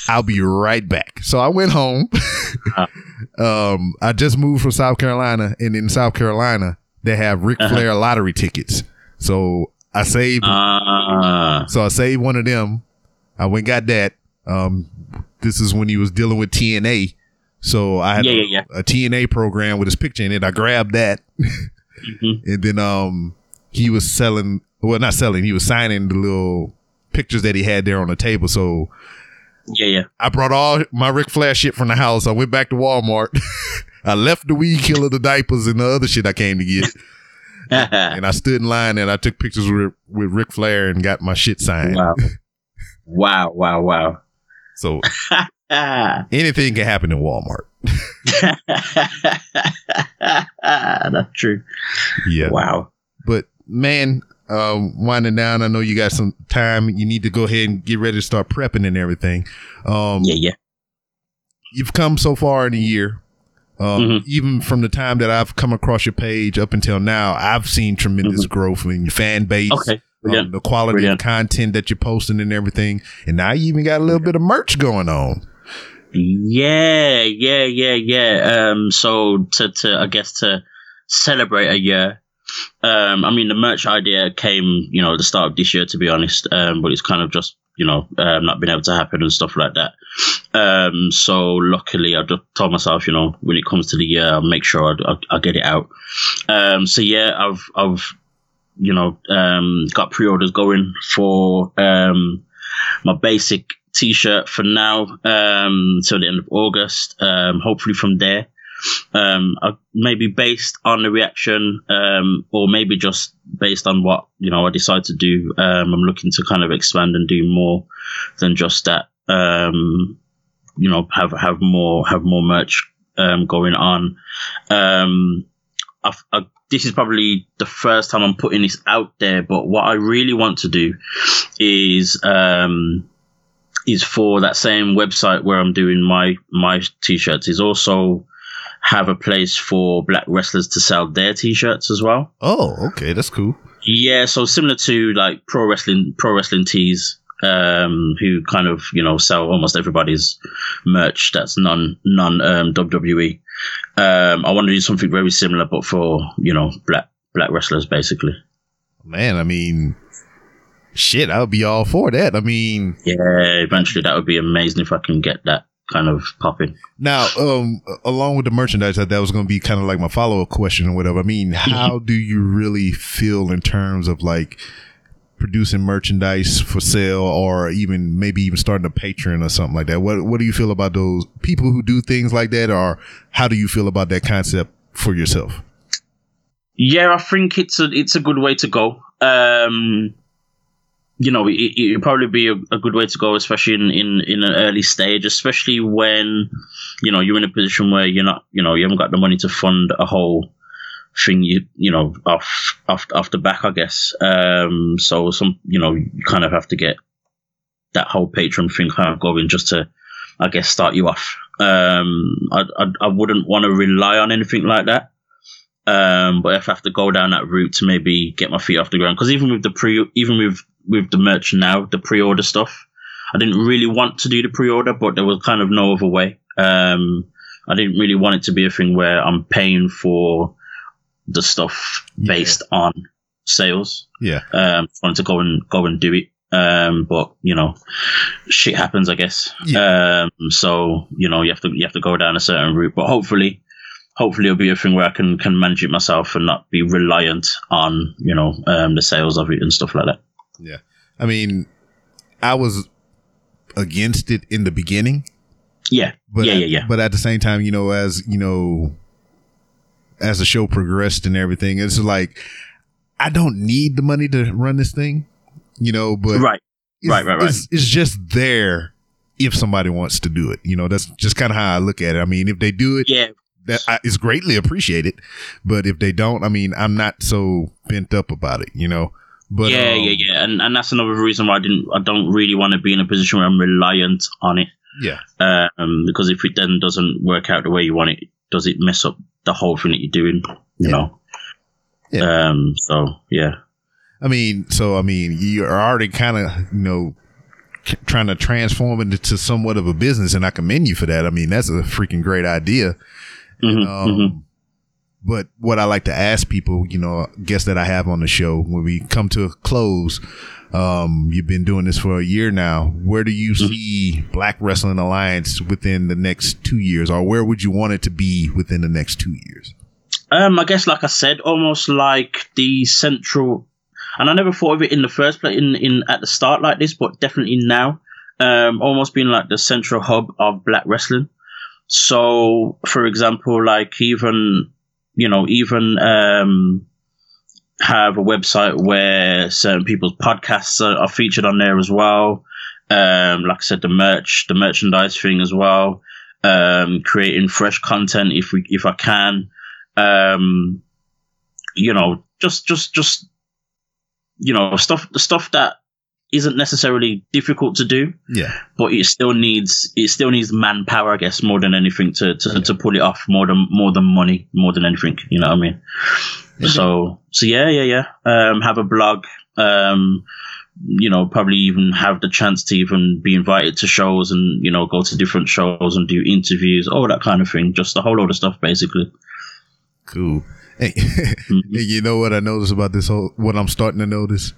Speaker 3: I'll be right back. So I went home. [laughs] um, I just moved from South Carolina, and in South Carolina, they have Ric
Speaker 4: Uh-huh.
Speaker 3: Flair lottery tickets. So I saved.
Speaker 4: Ah,
Speaker 3: So I saved one of them. I went and got that. Um, this is when he was dealing with TNA. So I had
Speaker 4: Yeah,
Speaker 3: a,
Speaker 4: yeah, yeah.
Speaker 3: a TNA program with his picture in it. I grabbed that.
Speaker 4: mhm. [laughs]
Speaker 3: And then um he was selling well not selling, he was signing the little pictures that he had there on the table. So
Speaker 4: yeah, yeah.
Speaker 3: I brought all my Ric Flair shit from the house. I went back to Walmart. [laughs] I left the weed killer, the diapers, and the other shit I came to get. [laughs] and I stood in line and I took pictures with with Ric Flair and got my shit signed.
Speaker 4: wow, wow, wow, wow.
Speaker 3: So [laughs] anything can happen in Walmart. [laughs]
Speaker 4: That's true.
Speaker 3: Yeah.
Speaker 4: Wow.
Speaker 3: But man, um, winding down, I know you got some time. You need to go ahead and get ready to start prepping and everything. Um,
Speaker 4: Yeah, yeah.
Speaker 3: you've come so far in a year. Um,
Speaker 4: Mhm.
Speaker 3: Even from the time that I've come across your page up until now, I've seen tremendous growth in your fan base.
Speaker 4: Mm-hmm. Okay.
Speaker 3: Um, the quality
Speaker 4: Brilliant.
Speaker 3: of content that you're posting and everything. And now you even got a little bit of merch going on.
Speaker 4: Yeah, yeah, yeah, yeah. Um, so to, to I guess to celebrate a year. Um, I mean, the merch idea came, you know, at the start of this year, to be honest. Um, but it's kind of just, you know, um, not been able to happen and stuff like that. Um, so luckily, I just told myself, you know, when it comes to the year, I'll make sure I, I, I get it out. Um, so yeah, I've, I've, you know, um, got pre-orders going for um, my basic t-shirt for now um, till the end of August. Um, hopefully from there, um, I, maybe based on the reaction, um, or maybe just based on what you know I decide to do. Um, I'm looking to kind of expand and do more than just that. Um, you know, have have more have more merch um, going on. Um, I've, I, this is probably the first time I'm putting this out there, but what I really want to do is um, is for that same website where I'm doing my my t-shirts is also have a place for black wrestlers to sell their t-shirts as well.
Speaker 3: Oh, okay, that's cool.
Speaker 4: Yeah, so similar to like pro wrestling pro wrestling tees, um, who kind of you know sell almost everybody's merch that's non non um, WWE. Um, I want to do something very similar, but for you know black black wrestlers, basically.
Speaker 3: Man, I mean, shit, I would be all for that. I mean,
Speaker 4: Yeah, eventually that would be amazing if I can get that kind of popping.
Speaker 3: now, um, along with the merchandise, that that was going to be kind of like my follow up question or whatever. I mean, [laughs] how do you really feel in terms of like producing merchandise for sale, or even maybe even starting a Patreon or something like that? What What do you feel about those people who do things like that, or how do you feel about that concept for yourself?
Speaker 4: Yeah, I think it's a it's a good way to go. Um, you know, it, it would probably be a, a good way to go, especially in, in, in an early stage, especially when, you know, you're in a position where you're not, you know, you haven't got the money to fund a whole thing, you, you know, off, off, off the back, I guess. Um, so some, you know, you kind of have to get that whole Patreon thing kind of going just to, I guess, start you off. Um, I, I, I wouldn't want to rely on anything like that. Um, but if I have to go down that route to maybe get my feet off the ground, because even with the pre, even with with the merch now, the pre-order stuff, I didn't really want to do the pre-order, but there was kind of no other way. Um, I didn't really want it to be a thing where I'm paying for the stuff based on sales.
Speaker 3: Yeah,
Speaker 4: Um, wanted to go and go and do it. Um, but you know, shit happens, I guess.
Speaker 3: Yeah.
Speaker 4: Um, so you know, you have to you have to go down a certain route. But hopefully, hopefully it'll be a thing where I can can manage it myself and not be reliant on you know um, the sales of it and stuff like that.
Speaker 3: yeah. I mean, I was against it in the beginning.
Speaker 4: Yeah,
Speaker 3: But
Speaker 4: yeah,
Speaker 3: at,
Speaker 4: yeah, yeah.
Speaker 3: But at the same time, you know, as you know, as the show progressed and everything, it's like I don't need the money to run this thing, you know. But
Speaker 4: right,
Speaker 3: it's,
Speaker 4: right, right, right.
Speaker 3: It's, it's just there if somebody wants to do it. You know, that's just kind of how I look at it. I mean, if they do it,
Speaker 4: yeah,
Speaker 3: that I, is greatly appreciated. But if they don't, I mean, I'm not so bent up about it. You know. But
Speaker 4: yeah,
Speaker 3: um,
Speaker 4: yeah, yeah. And and that's another reason why I didn't. I don't really want to be in a position where I'm reliant on it.
Speaker 3: yeah.
Speaker 4: um, because if it then doesn't work out the way you want it, does it mess up the whole thing that you're doing? You
Speaker 3: Yeah.
Speaker 4: know.
Speaker 3: Yeah.
Speaker 4: Um. So yeah.
Speaker 3: I mean, so I mean, you're already kind of, you know, trying to transform it into somewhat of a business, and I commend you for that. I mean, that's a freaking great idea.
Speaker 4: Mhm,
Speaker 3: Um,
Speaker 4: mhm.
Speaker 3: But what I like to ask people, you know, guests that I have on the show, when we come to a close, um, you've been doing this for a year now. Where do you see Black Wrestling Alliance within the next two years, or where would you want it to be within the next two years?
Speaker 4: Um. I guess, like I said, almost like the central, and I never thought of it in the first place in in at the start like this, but definitely now, um, almost being like the central hub of black wrestling. So, for example, like even you know even um have a website where certain people's podcasts are, are featured on there as well. Um, like I said, the merch, the merchandise thing as well. Um, creating fresh content if we if I can. Um, you know, just just just you know stuff the stuff that isn't necessarily difficult to do,
Speaker 3: Yeah,
Speaker 4: but it still needs it still needs manpower, I guess, more than anything to to, to pull it off. More than more than money, more than anything. You know what I mean? So so yeah yeah yeah. Um, have a blog. Um, you know, probably even have the chance to even be invited to shows and you know go to different shows and do interviews, all that kind of thing. Just a whole lot of stuff, basically.
Speaker 3: cool. Hey, [laughs] you know what I notice about this whole? What I'm starting to notice,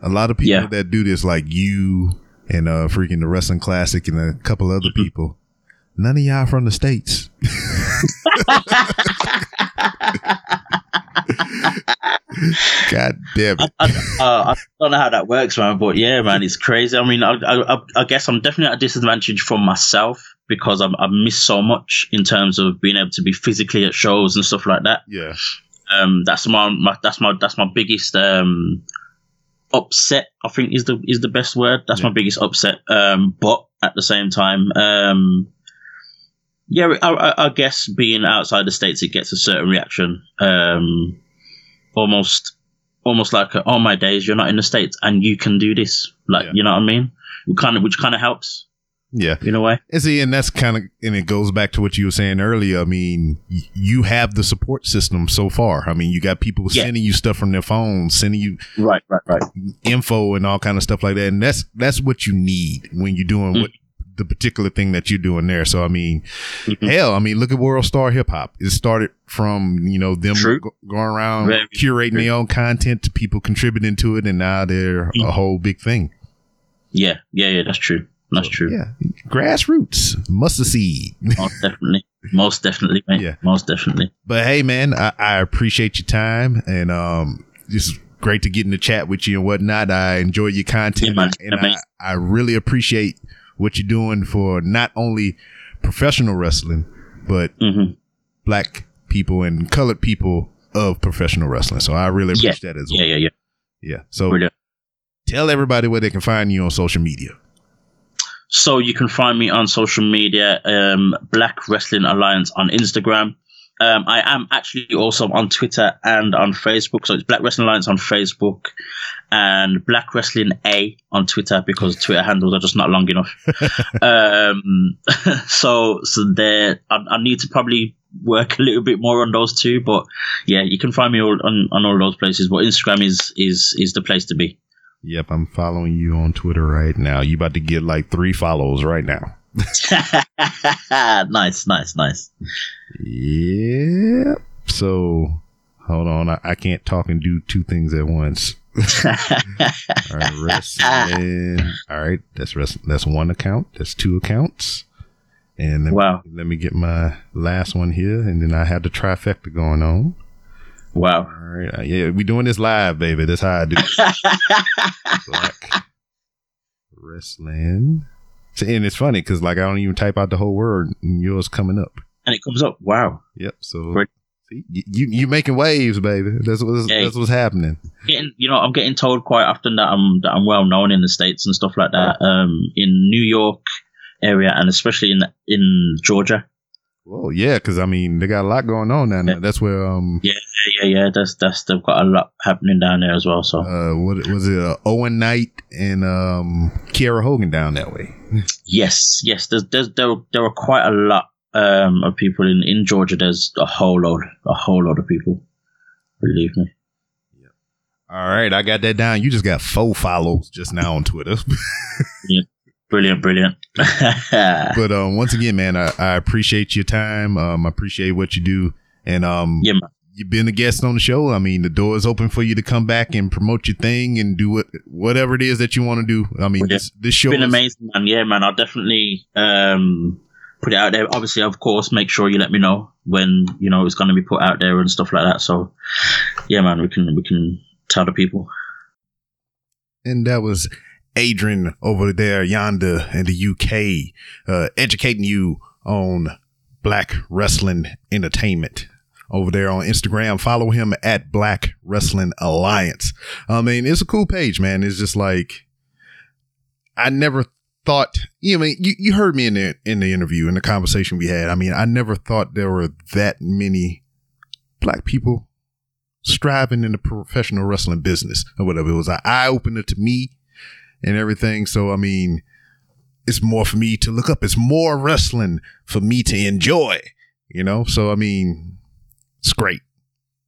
Speaker 3: a lot of people
Speaker 4: Yeah.
Speaker 3: that do this, like you and uh, freaking the wrestling classic and a couple other
Speaker 4: Mm-hmm.
Speaker 3: people. None of y'all from the states. [laughs] [laughs] God damn it!
Speaker 4: I, uh, I don't know how that works, man. But yeah, man, it's crazy. I mean, I, I, I guess I'm definitely at a disadvantage for myself because I'm, I miss so much in terms of being able to be physically at shows and stuff like that.
Speaker 3: Yeah,
Speaker 4: Um, that's my, my that's my that's my biggest um upset. I think is the is the best word. That's my biggest upset. Um, but at the same time, um, yeah, I, I, I guess being outside the states, it gets a certain reaction. Um, almost almost like a, oh my days, you're not in the states and you can do this. Like
Speaker 3: Yeah.
Speaker 4: you know what I mean? Kind of which kind of helps
Speaker 3: yeah.
Speaker 4: in a way.
Speaker 3: And see, and that's kind of, and it goes back to what you were saying earlier. I mean, y- you have the support system so far. I mean, you got people
Speaker 4: Yeah.
Speaker 3: sending you stuff from their phones, sending you
Speaker 4: Right, right, right.
Speaker 3: info and all kind of stuff like that. And that's that's what you need when you're doing mm. what the particular thing that you're doing there. So I mean,
Speaker 4: Mhm.
Speaker 3: hell, I mean, look at World Star Hip Hop. It started from you know them going around
Speaker 4: Very
Speaker 3: curating
Speaker 4: true.
Speaker 3: their own content to people contributing to it, and now they're a
Speaker 4: Mhm.
Speaker 3: whole big thing.
Speaker 4: Yeah, yeah, yeah. That's true. That's true.
Speaker 3: Yeah, grassroots, mustard seed.
Speaker 4: Most definitely. Most definitely, mate.
Speaker 3: Yeah.
Speaker 4: Most definitely.
Speaker 3: But hey, man, I, I appreciate your time, and um, it's great to get in the chat with you and whatnot. I enjoy your content,
Speaker 4: Yeah, man.
Speaker 3: and I. I really appreciate what you're doing for not only professional wrestling, but
Speaker 4: hmm
Speaker 3: black people and colored people of professional wrestling. So I really
Speaker 4: Yeah.
Speaker 3: appreciate that as well.
Speaker 4: Yeah, yeah,
Speaker 3: yeah. Yeah. So
Speaker 4: Brilliant.
Speaker 3: tell everybody where they can find you on social media.
Speaker 4: So you can find me on social media, um, Black Wrestling Alliance on Instagram. Um, I am actually also on Twitter and on Facebook. So it's Black Wrestling Alliance on Facebook and Black Wrestling A on Twitter because Twitter handles are just not long enough. [laughs] um, [laughs] so so there, I, I need to probably work a little bit more on those two. But yeah, you can find me all on, on all those places. But Instagram is is is the place to be.
Speaker 3: Yep, I'm following you on Twitter right now. You about to get like three follows right now. [laughs]
Speaker 4: nice, nice, nice.
Speaker 3: Yep. So hold on, I, I can't talk and do two things at once. [laughs] All right, wrestling. All right, that's wrestling. That's one account. That's two accounts. And let,
Speaker 4: Wow.
Speaker 3: me, let me get my last one here, and then I have the trifecta going on.
Speaker 4: Wow.
Speaker 3: All right, uh, yeah, we doing this live, baby. That's how I do. it. [laughs] Black wrestling. See, And it's funny because like I don't even type out the whole word, and yours coming up.
Speaker 4: and it comes up. Wow.
Speaker 3: Yep. So
Speaker 4: Great.
Speaker 3: see, you you making waves, baby. That's what's
Speaker 4: Hey.
Speaker 3: that's what's happening.
Speaker 4: Getting, you know, I'm getting told quite often that I'm that I'm well known in the states and stuff like that. Um, in New York area and especially in in Georgia.
Speaker 3: Well, yeah, because I mean they got a lot going on down there.
Speaker 4: Yeah.
Speaker 3: That's where um
Speaker 4: Yeah, yeah, yeah. That's that's they've got a lot happening down there as well. So
Speaker 3: uh what was it uh, Owen Knight and um Kiera Hogan down that way.
Speaker 4: Yes, yes. There's, there's there there are quite a lot um of people in in Georgia. There's a whole load, a whole lot of people. Believe me.
Speaker 3: All right, I got that down. You just got four follows just now on Twitter. [laughs] yeah.
Speaker 4: Brilliant, brilliant. [laughs]
Speaker 3: but um once again, man, I, I appreciate your time. Um I appreciate what you do. And um
Speaker 4: yeah, man.
Speaker 3: You've been a guest on the show. I mean, the door is open for you to come back and promote your thing and do what whatever it is that you want to do. I mean,
Speaker 4: Yeah.
Speaker 3: this this show
Speaker 4: been
Speaker 3: is-
Speaker 4: amazing, man. Yeah, man. I'll definitely um, put it out there. Obviously, of course, make sure you let me know when you know it's going to be put out there and stuff like that. So, yeah, man, we can we can tell the people.
Speaker 3: and that was Adrian over there yonder in the UK, uh, educating you on Black Wrestling Entertainment. Over there on Instagram, follow him at Black Wrestling Alliance. I mean, it's a cool page, man. It's just like I never thought. You know, I mean, you, you heard me in the in the interview in the conversation we had. I mean, I never thought there were that many black people striving in the professional wrestling business or whatever. It was an eye opener to me and everything. So, I mean, it's more for me to look up. It's more wrestling for me to enjoy, you know? So, I mean, it's great.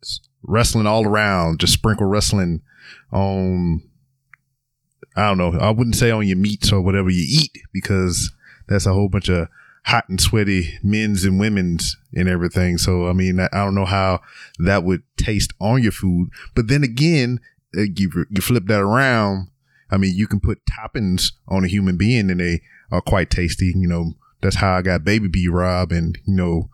Speaker 3: It's wrestling all around, just sprinkle wrestling on, I don't know, I wouldn't say on your meats or whatever you eat because that's a whole bunch of hot and sweaty men's and women's and everything. So I mean, I, don't know how that would taste on your food. But then again, uh, you you flip that around. I mean, you can put toppings on a human being and they are quite tasty. You know, that's how I got baby B Rob and you know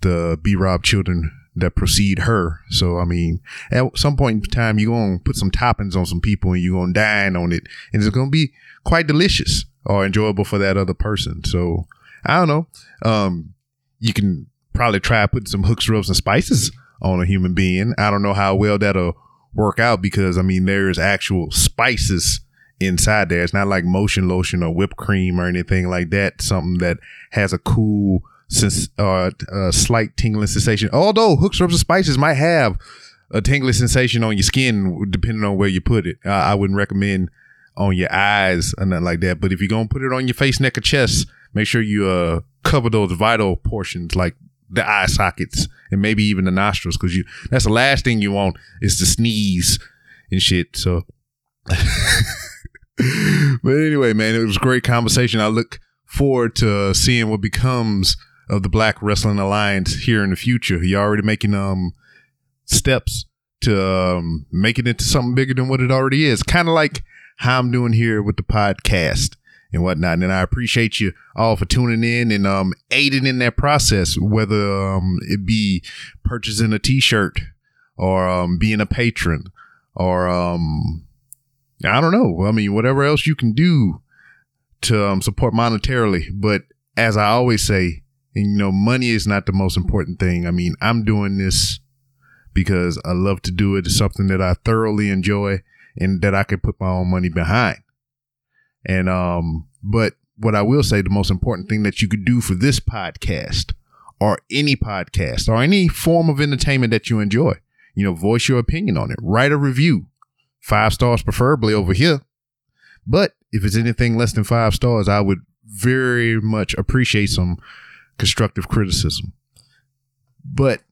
Speaker 3: the B Rob children that precede her. So I mean, at some point in time, you're gonna put some toppings on some people and you're gonna dine on it, and it's gonna be quite delicious or enjoyable for that other person. So I don't know. Um, you can probably try putting some hooks, rubs, and spices on a human being. I don't know how well that'll work out because I mean there's actual spices inside there. It's not like motion lotion or whipped cream or anything like that. Something that has a cool since uh, a slight tingling sensation. Although hooks, rubs, and spices might have a tingling sensation on your skin depending on where you put it. Uh, I wouldn't recommend on your eyes or nothing like that. But if you're gonna put it on your face, neck, or chest, make sure you uh, cover those vital portions like the eye sockets and maybe even the nostrils because you that's the last thing you want is to sneeze and shit. So. [laughs] but anyway, man, it was a great conversation. I look forward to seeing what becomes of the Black Wrestling Alliance here in the future. You're already making um steps to um, make it into something bigger than what it already is. Kind of like how I'm doing here with the podcast and whatnot. And I appreciate you all for tuning in and um, aiding in that process, whether um, it be purchasing a T-shirt or um, being a patron or um, I don't know. I mean, whatever else you can do to um, support monetarily. But as I always say, and you know, money is not the most important thing. I mean, I'm doing this because I love to do it. It's something that I thoroughly enjoy and that I could put my own money behind. And um, but what I will say, the most important thing that you could do for this podcast or any podcast or any form of entertainment that you enjoy, you know, voice your opinion on it, write a review, five stars preferably over here. But if it's anything less than five stars, I would very much appreciate some constructive criticism. But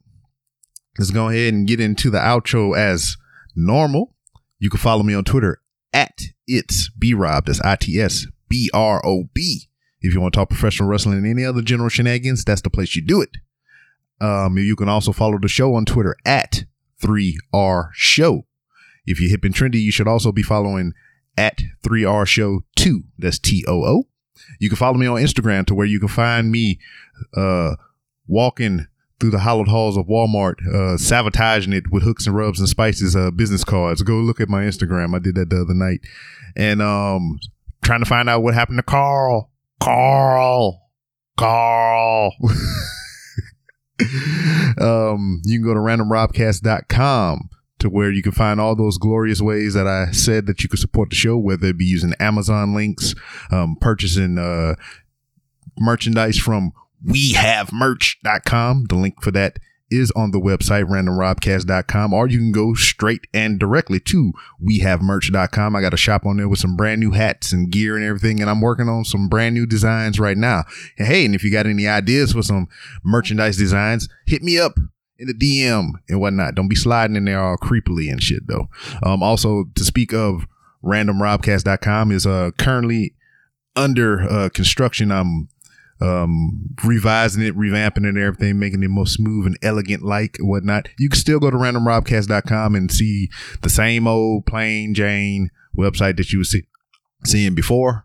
Speaker 3: let's go ahead and get into the outro as normal. You can follow me on Twitter at it's B Rob. That's I T S B R O B. If you want to talk professional wrestling and any other general shenanigans, that's the place you do it. Um, you can also follow the show on Twitter at 3R Show. If you're hip and trendy, you should also be following at 3R Show 2. That's T O O. You can follow me on Instagram to where you can find me uh, walking through the hollowed halls of Walmart, uh, sabotaging it with hooks and rubs and spices, uh, business cards. Go look at my Instagram. I did that the other night. And um, trying to find out what happened to Carl. Carl. Carl. [laughs] um, you can go to randomrobcast.com to where you can find all those glorious ways that I said that you could support the show, whether it be using Amazon links, um, purchasing uh, merchandise from wehavemerch.com. The link for that is on the website randomrobcast.com or you can go straight and directly to wehavemerch.com. I got a shop on there with some brand new hats and gear and everything and I'm working on some brand new designs right now. And hey, and if you got any ideas for some merchandise designs, hit me up in the DM and whatnot. Don't be sliding in there all creepily and shit though. Um, also to speak of randomrobcast.com is uh currently under uh construction. I'm um, revising it, revamping it and everything, making it more smooth and elegant like and whatnot. You can still go to randomrobcast.com and see the same old plain Jane website that you were see, seeing before.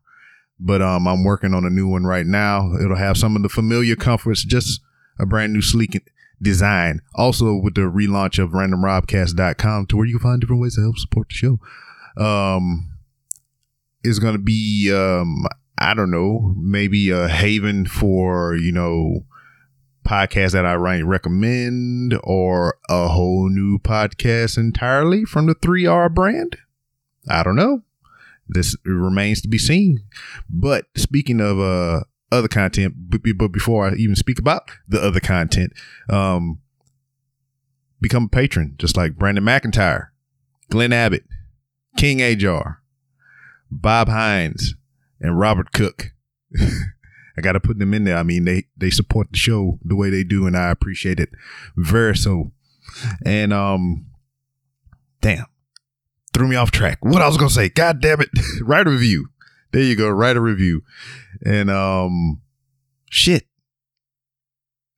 Speaker 3: But um, I'm working on a new one right now. It'll have some of the familiar comforts, just a brand new sleek design. Also with the relaunch of randomrobcast.com to where you can find different ways to help support the show. Um, is going to be um, I don't know, maybe a haven for, you know, podcasts that I recommend or a whole new podcast entirely from the 3R brand. I don't know. This remains to be seen. But speaking of uh, other content, but before I even speak about the other content, um, become a patron, just like Brandon McIntyre, Glenn Abbott, King Ajar, Bob Hines, and Robert Cook. [laughs] I got to put them in there. I mean, they they support the show the way they do, and I appreciate it very so. And um, damn, threw me off track. What I was gonna say? God damn it! [laughs] write a review. There you go. Write a review. And um, shit.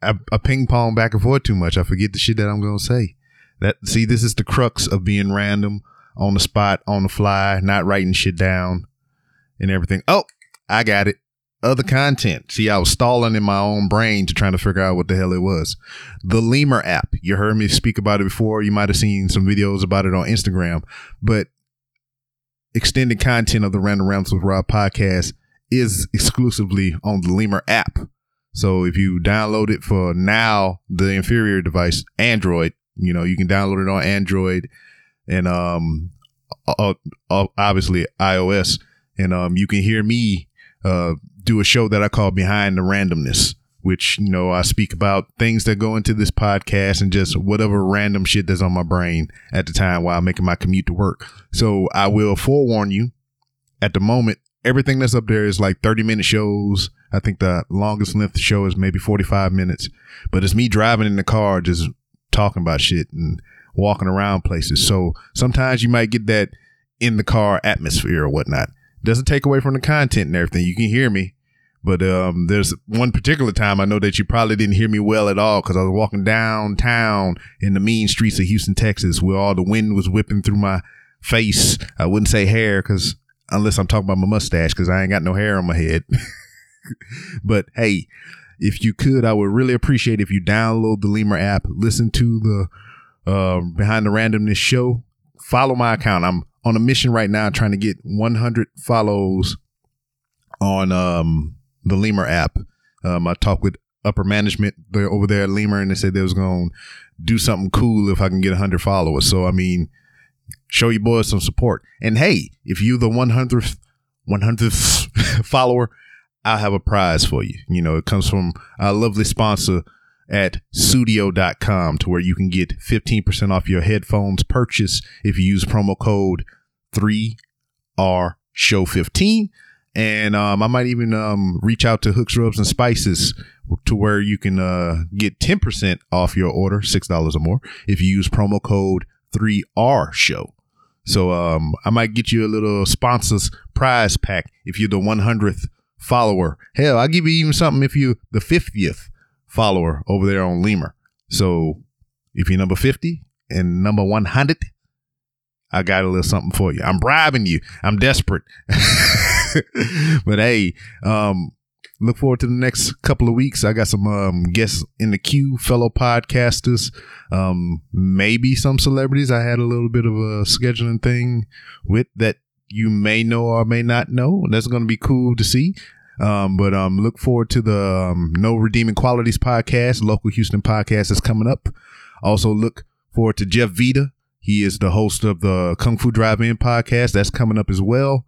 Speaker 3: I, I ping pong back and forth too much. I forget the shit that I'm gonna say. That see, this is the crux of being random, on the spot, on the fly, not writing shit down, and everything. Oh, I got it. Other content. See, I was stalling in my own brain to trying to figure out what the hell it was. The Lemur app. You heard me speak about it before. You might have seen some videos about it on Instagram, but extended content of the Random Rambles with Rob podcast is exclusively on the Lemur app. So if you download it for now, the inferior device, Android, you know, you can download it on Android and um obviously iOS and um you can hear me uh do a show that I call Behind the Randomness, which, you know, I speak about things that go into this podcast and just whatever random shit that's on my brain at the time while I'm making my commute to work. So I will forewarn you at the moment, everything that's up there is like 30 minute shows. I think the longest length show is maybe 45 minutes, but it's me driving in the car, just talking about shit and walking around places. So sometimes you might get that in the car atmosphere or whatnot. Doesn't take away from the content and everything. You can hear me, but um, there's one particular time I know that you probably didn't hear me well at all because I was walking downtown in the mean streets of Houston, Texas, where all the wind was whipping through my face. I wouldn't say hair because unless I'm talking about my mustache because I ain't got no hair on my head. [laughs] but hey, if you could, I would really appreciate if you download the Lemur app, listen to the uh, Behind the Randomness show, follow my account. I'm on a mission right now trying to get 100 follows on um, the Lemur app. Um, I talked with upper management there, over there at Lemur and they said they was going to do something cool if I can get 100 followers. So, I mean, show your boys some support. And hey, if you the 100th 100th [laughs] follower, I'll have a prize for you. You know, it comes from our lovely sponsor at sudio.com to where you can get 15% off your headphones purchase if you use promo code 3R show 15 and um, I might even um, reach out to Hooks Rubs and Spices to where you can uh, get 10% off your order, $6 or more, if you use promo code 3R show. So um, I might get you a little sponsors prize pack if you're the 100th follower. Hell, I'll give you even something if you're the 50th follower over there on Lemur. So if you're number 50 and number 100, I got a little something for you. I'm bribing you. I'm desperate. [laughs] [laughs] but hey, um, look forward to the next couple of weeks. I got some um, guests in the queue, fellow podcasters, um, maybe some celebrities. I had a little bit of a scheduling thing with that you may know or may not know. That's going to be cool to see. Um, but um, look forward to the um, No Redeeming Qualities podcast, local Houston podcast that's coming up. Also look forward to Jeff Vita. He is the host of the Kung Fu Drive-In podcast. That's coming up as well.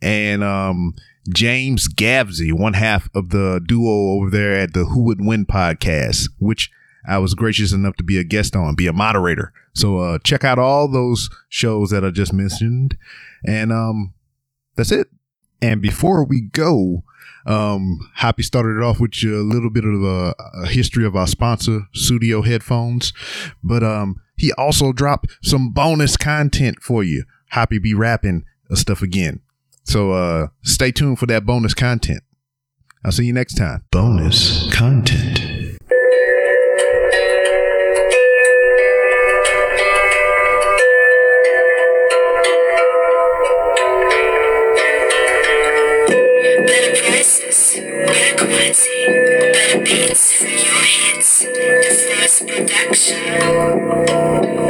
Speaker 3: And um, James Gavsey, one half of the duo over there at the Who Would Win podcast, which I was gracious enough to be a guest on, be a moderator. So uh, check out all those shows that I just mentioned. And um, that's it. And before we go, um, Happy started it off with a little bit of a, a history of our sponsor, Sudio Headphones, but um, he also dropped some bonus content for you. Happy be rapping stuff again. So uh, stay tuned for that bonus content. I'll see you next time. Bonus content.
Speaker 5: Better prices, better quality, better beats, your hits, Difference production.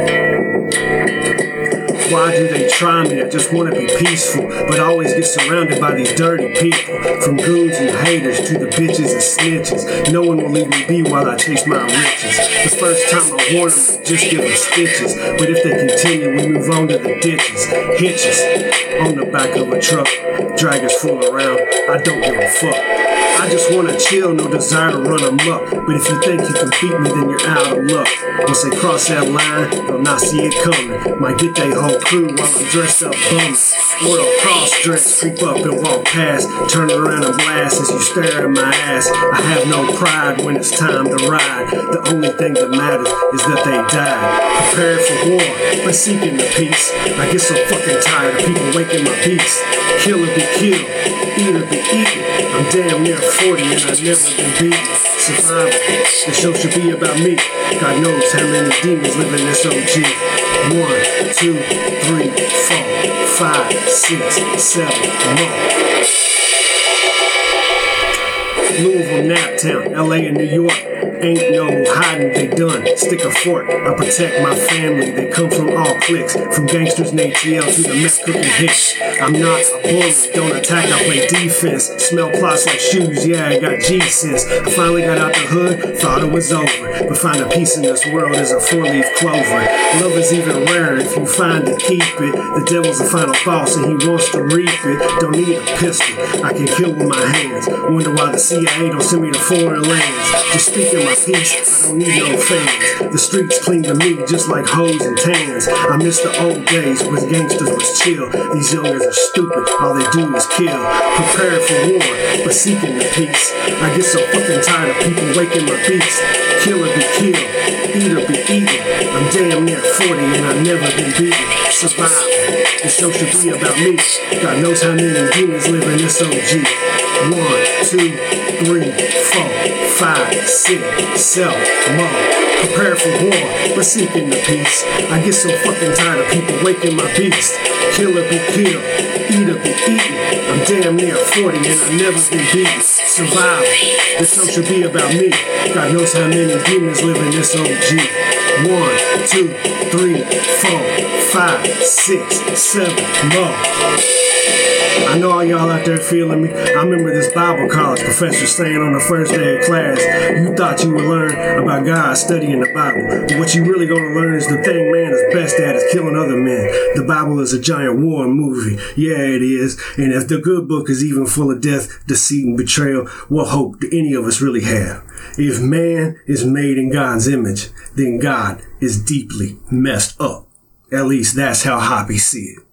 Speaker 6: Why do they try me? I just wanna be peaceful, but always get surrounded by these dirty people. From goons and haters to the bitches and snitches. No one will leave me be while I chase my riches. The first time I warn them, just give them stitches. But if they continue, we move on to the ditches. Hitches on the back of a truck. Drag us fool around. I don't give a fuck. I just wanna chill, no desire to run amok. But if you think you can beat me, then you're out of luck. Once they cross that line, they'll not see it coming. Might get they whole crew while I'm dressed up bumming. World cross dress, creep up and walk past. Turn around and blast as you stare at my ass. I have no pride when it's time to ride. The only thing that matters is that they died. Prepared for war, but seeking the peace. I get so fucking tired of people waking my peace. Kill or be killed, eat or be eaten. I'm damn near 40 and I've never been beat. Survival. The show should be about me. God knows how many demons live in this OG. One, two, three, four, five, six, seven. Louisville, Naptown, LA, and New York. Ain't no hiding, they done. Stick a fork, I protect my family. They come from all cliques, from gangsters and ATL to the meth cooking hits. I'm not a bully, don't attack, I play defense. Smell plots like shoes, yeah, I got G sense. I finally got out the hood, thought it was over. But finding peace in this world is a four leaf clover. Love is even rarer if you find it, keep it. The devil's the final boss and he wants to reap it. Don't need a pistol, I can kill with my hands. Wonder why the CIA don't send me to foreign lands. Just speaking my peace, I don't need no fans. The streets cling to me just like hoes and tans. I miss the old days when gangsters was chill. These youngers are stupid, all they do is kill. Prepared for war, but seeking the peace. I get so fucking tired of people waking my beast. Kill or be killed, eat or be eaten. I'm damn near 40 and I've never been beaten. Survive. the show should be about me. God knows how many demons live in this OG. One, two, three, four, five, six, seven, more. Prepare for war, but seeking the peace. I get so fucking tired of people waking my beast. Kill or be killed, eat or be eaten. I'm damn near 40 and I've never been beaten. Survival, this show should be about me. God knows how many demons live in this OG. One, two, three, four, five, six, seven, more. I know all y'all out there feeling me. I remember this Bible college professor saying on the first day of class, you thought you would learn about God studying the Bible. But what you really gonna learn is the thing man is best at is killing other men. The Bible is a giant war movie. Yeah, it is. And if the good book is even full of death, deceit, and betrayal, what hope do any of us really have? If man is made in God's image, then God is deeply messed up. At least that's how Hoppy see it.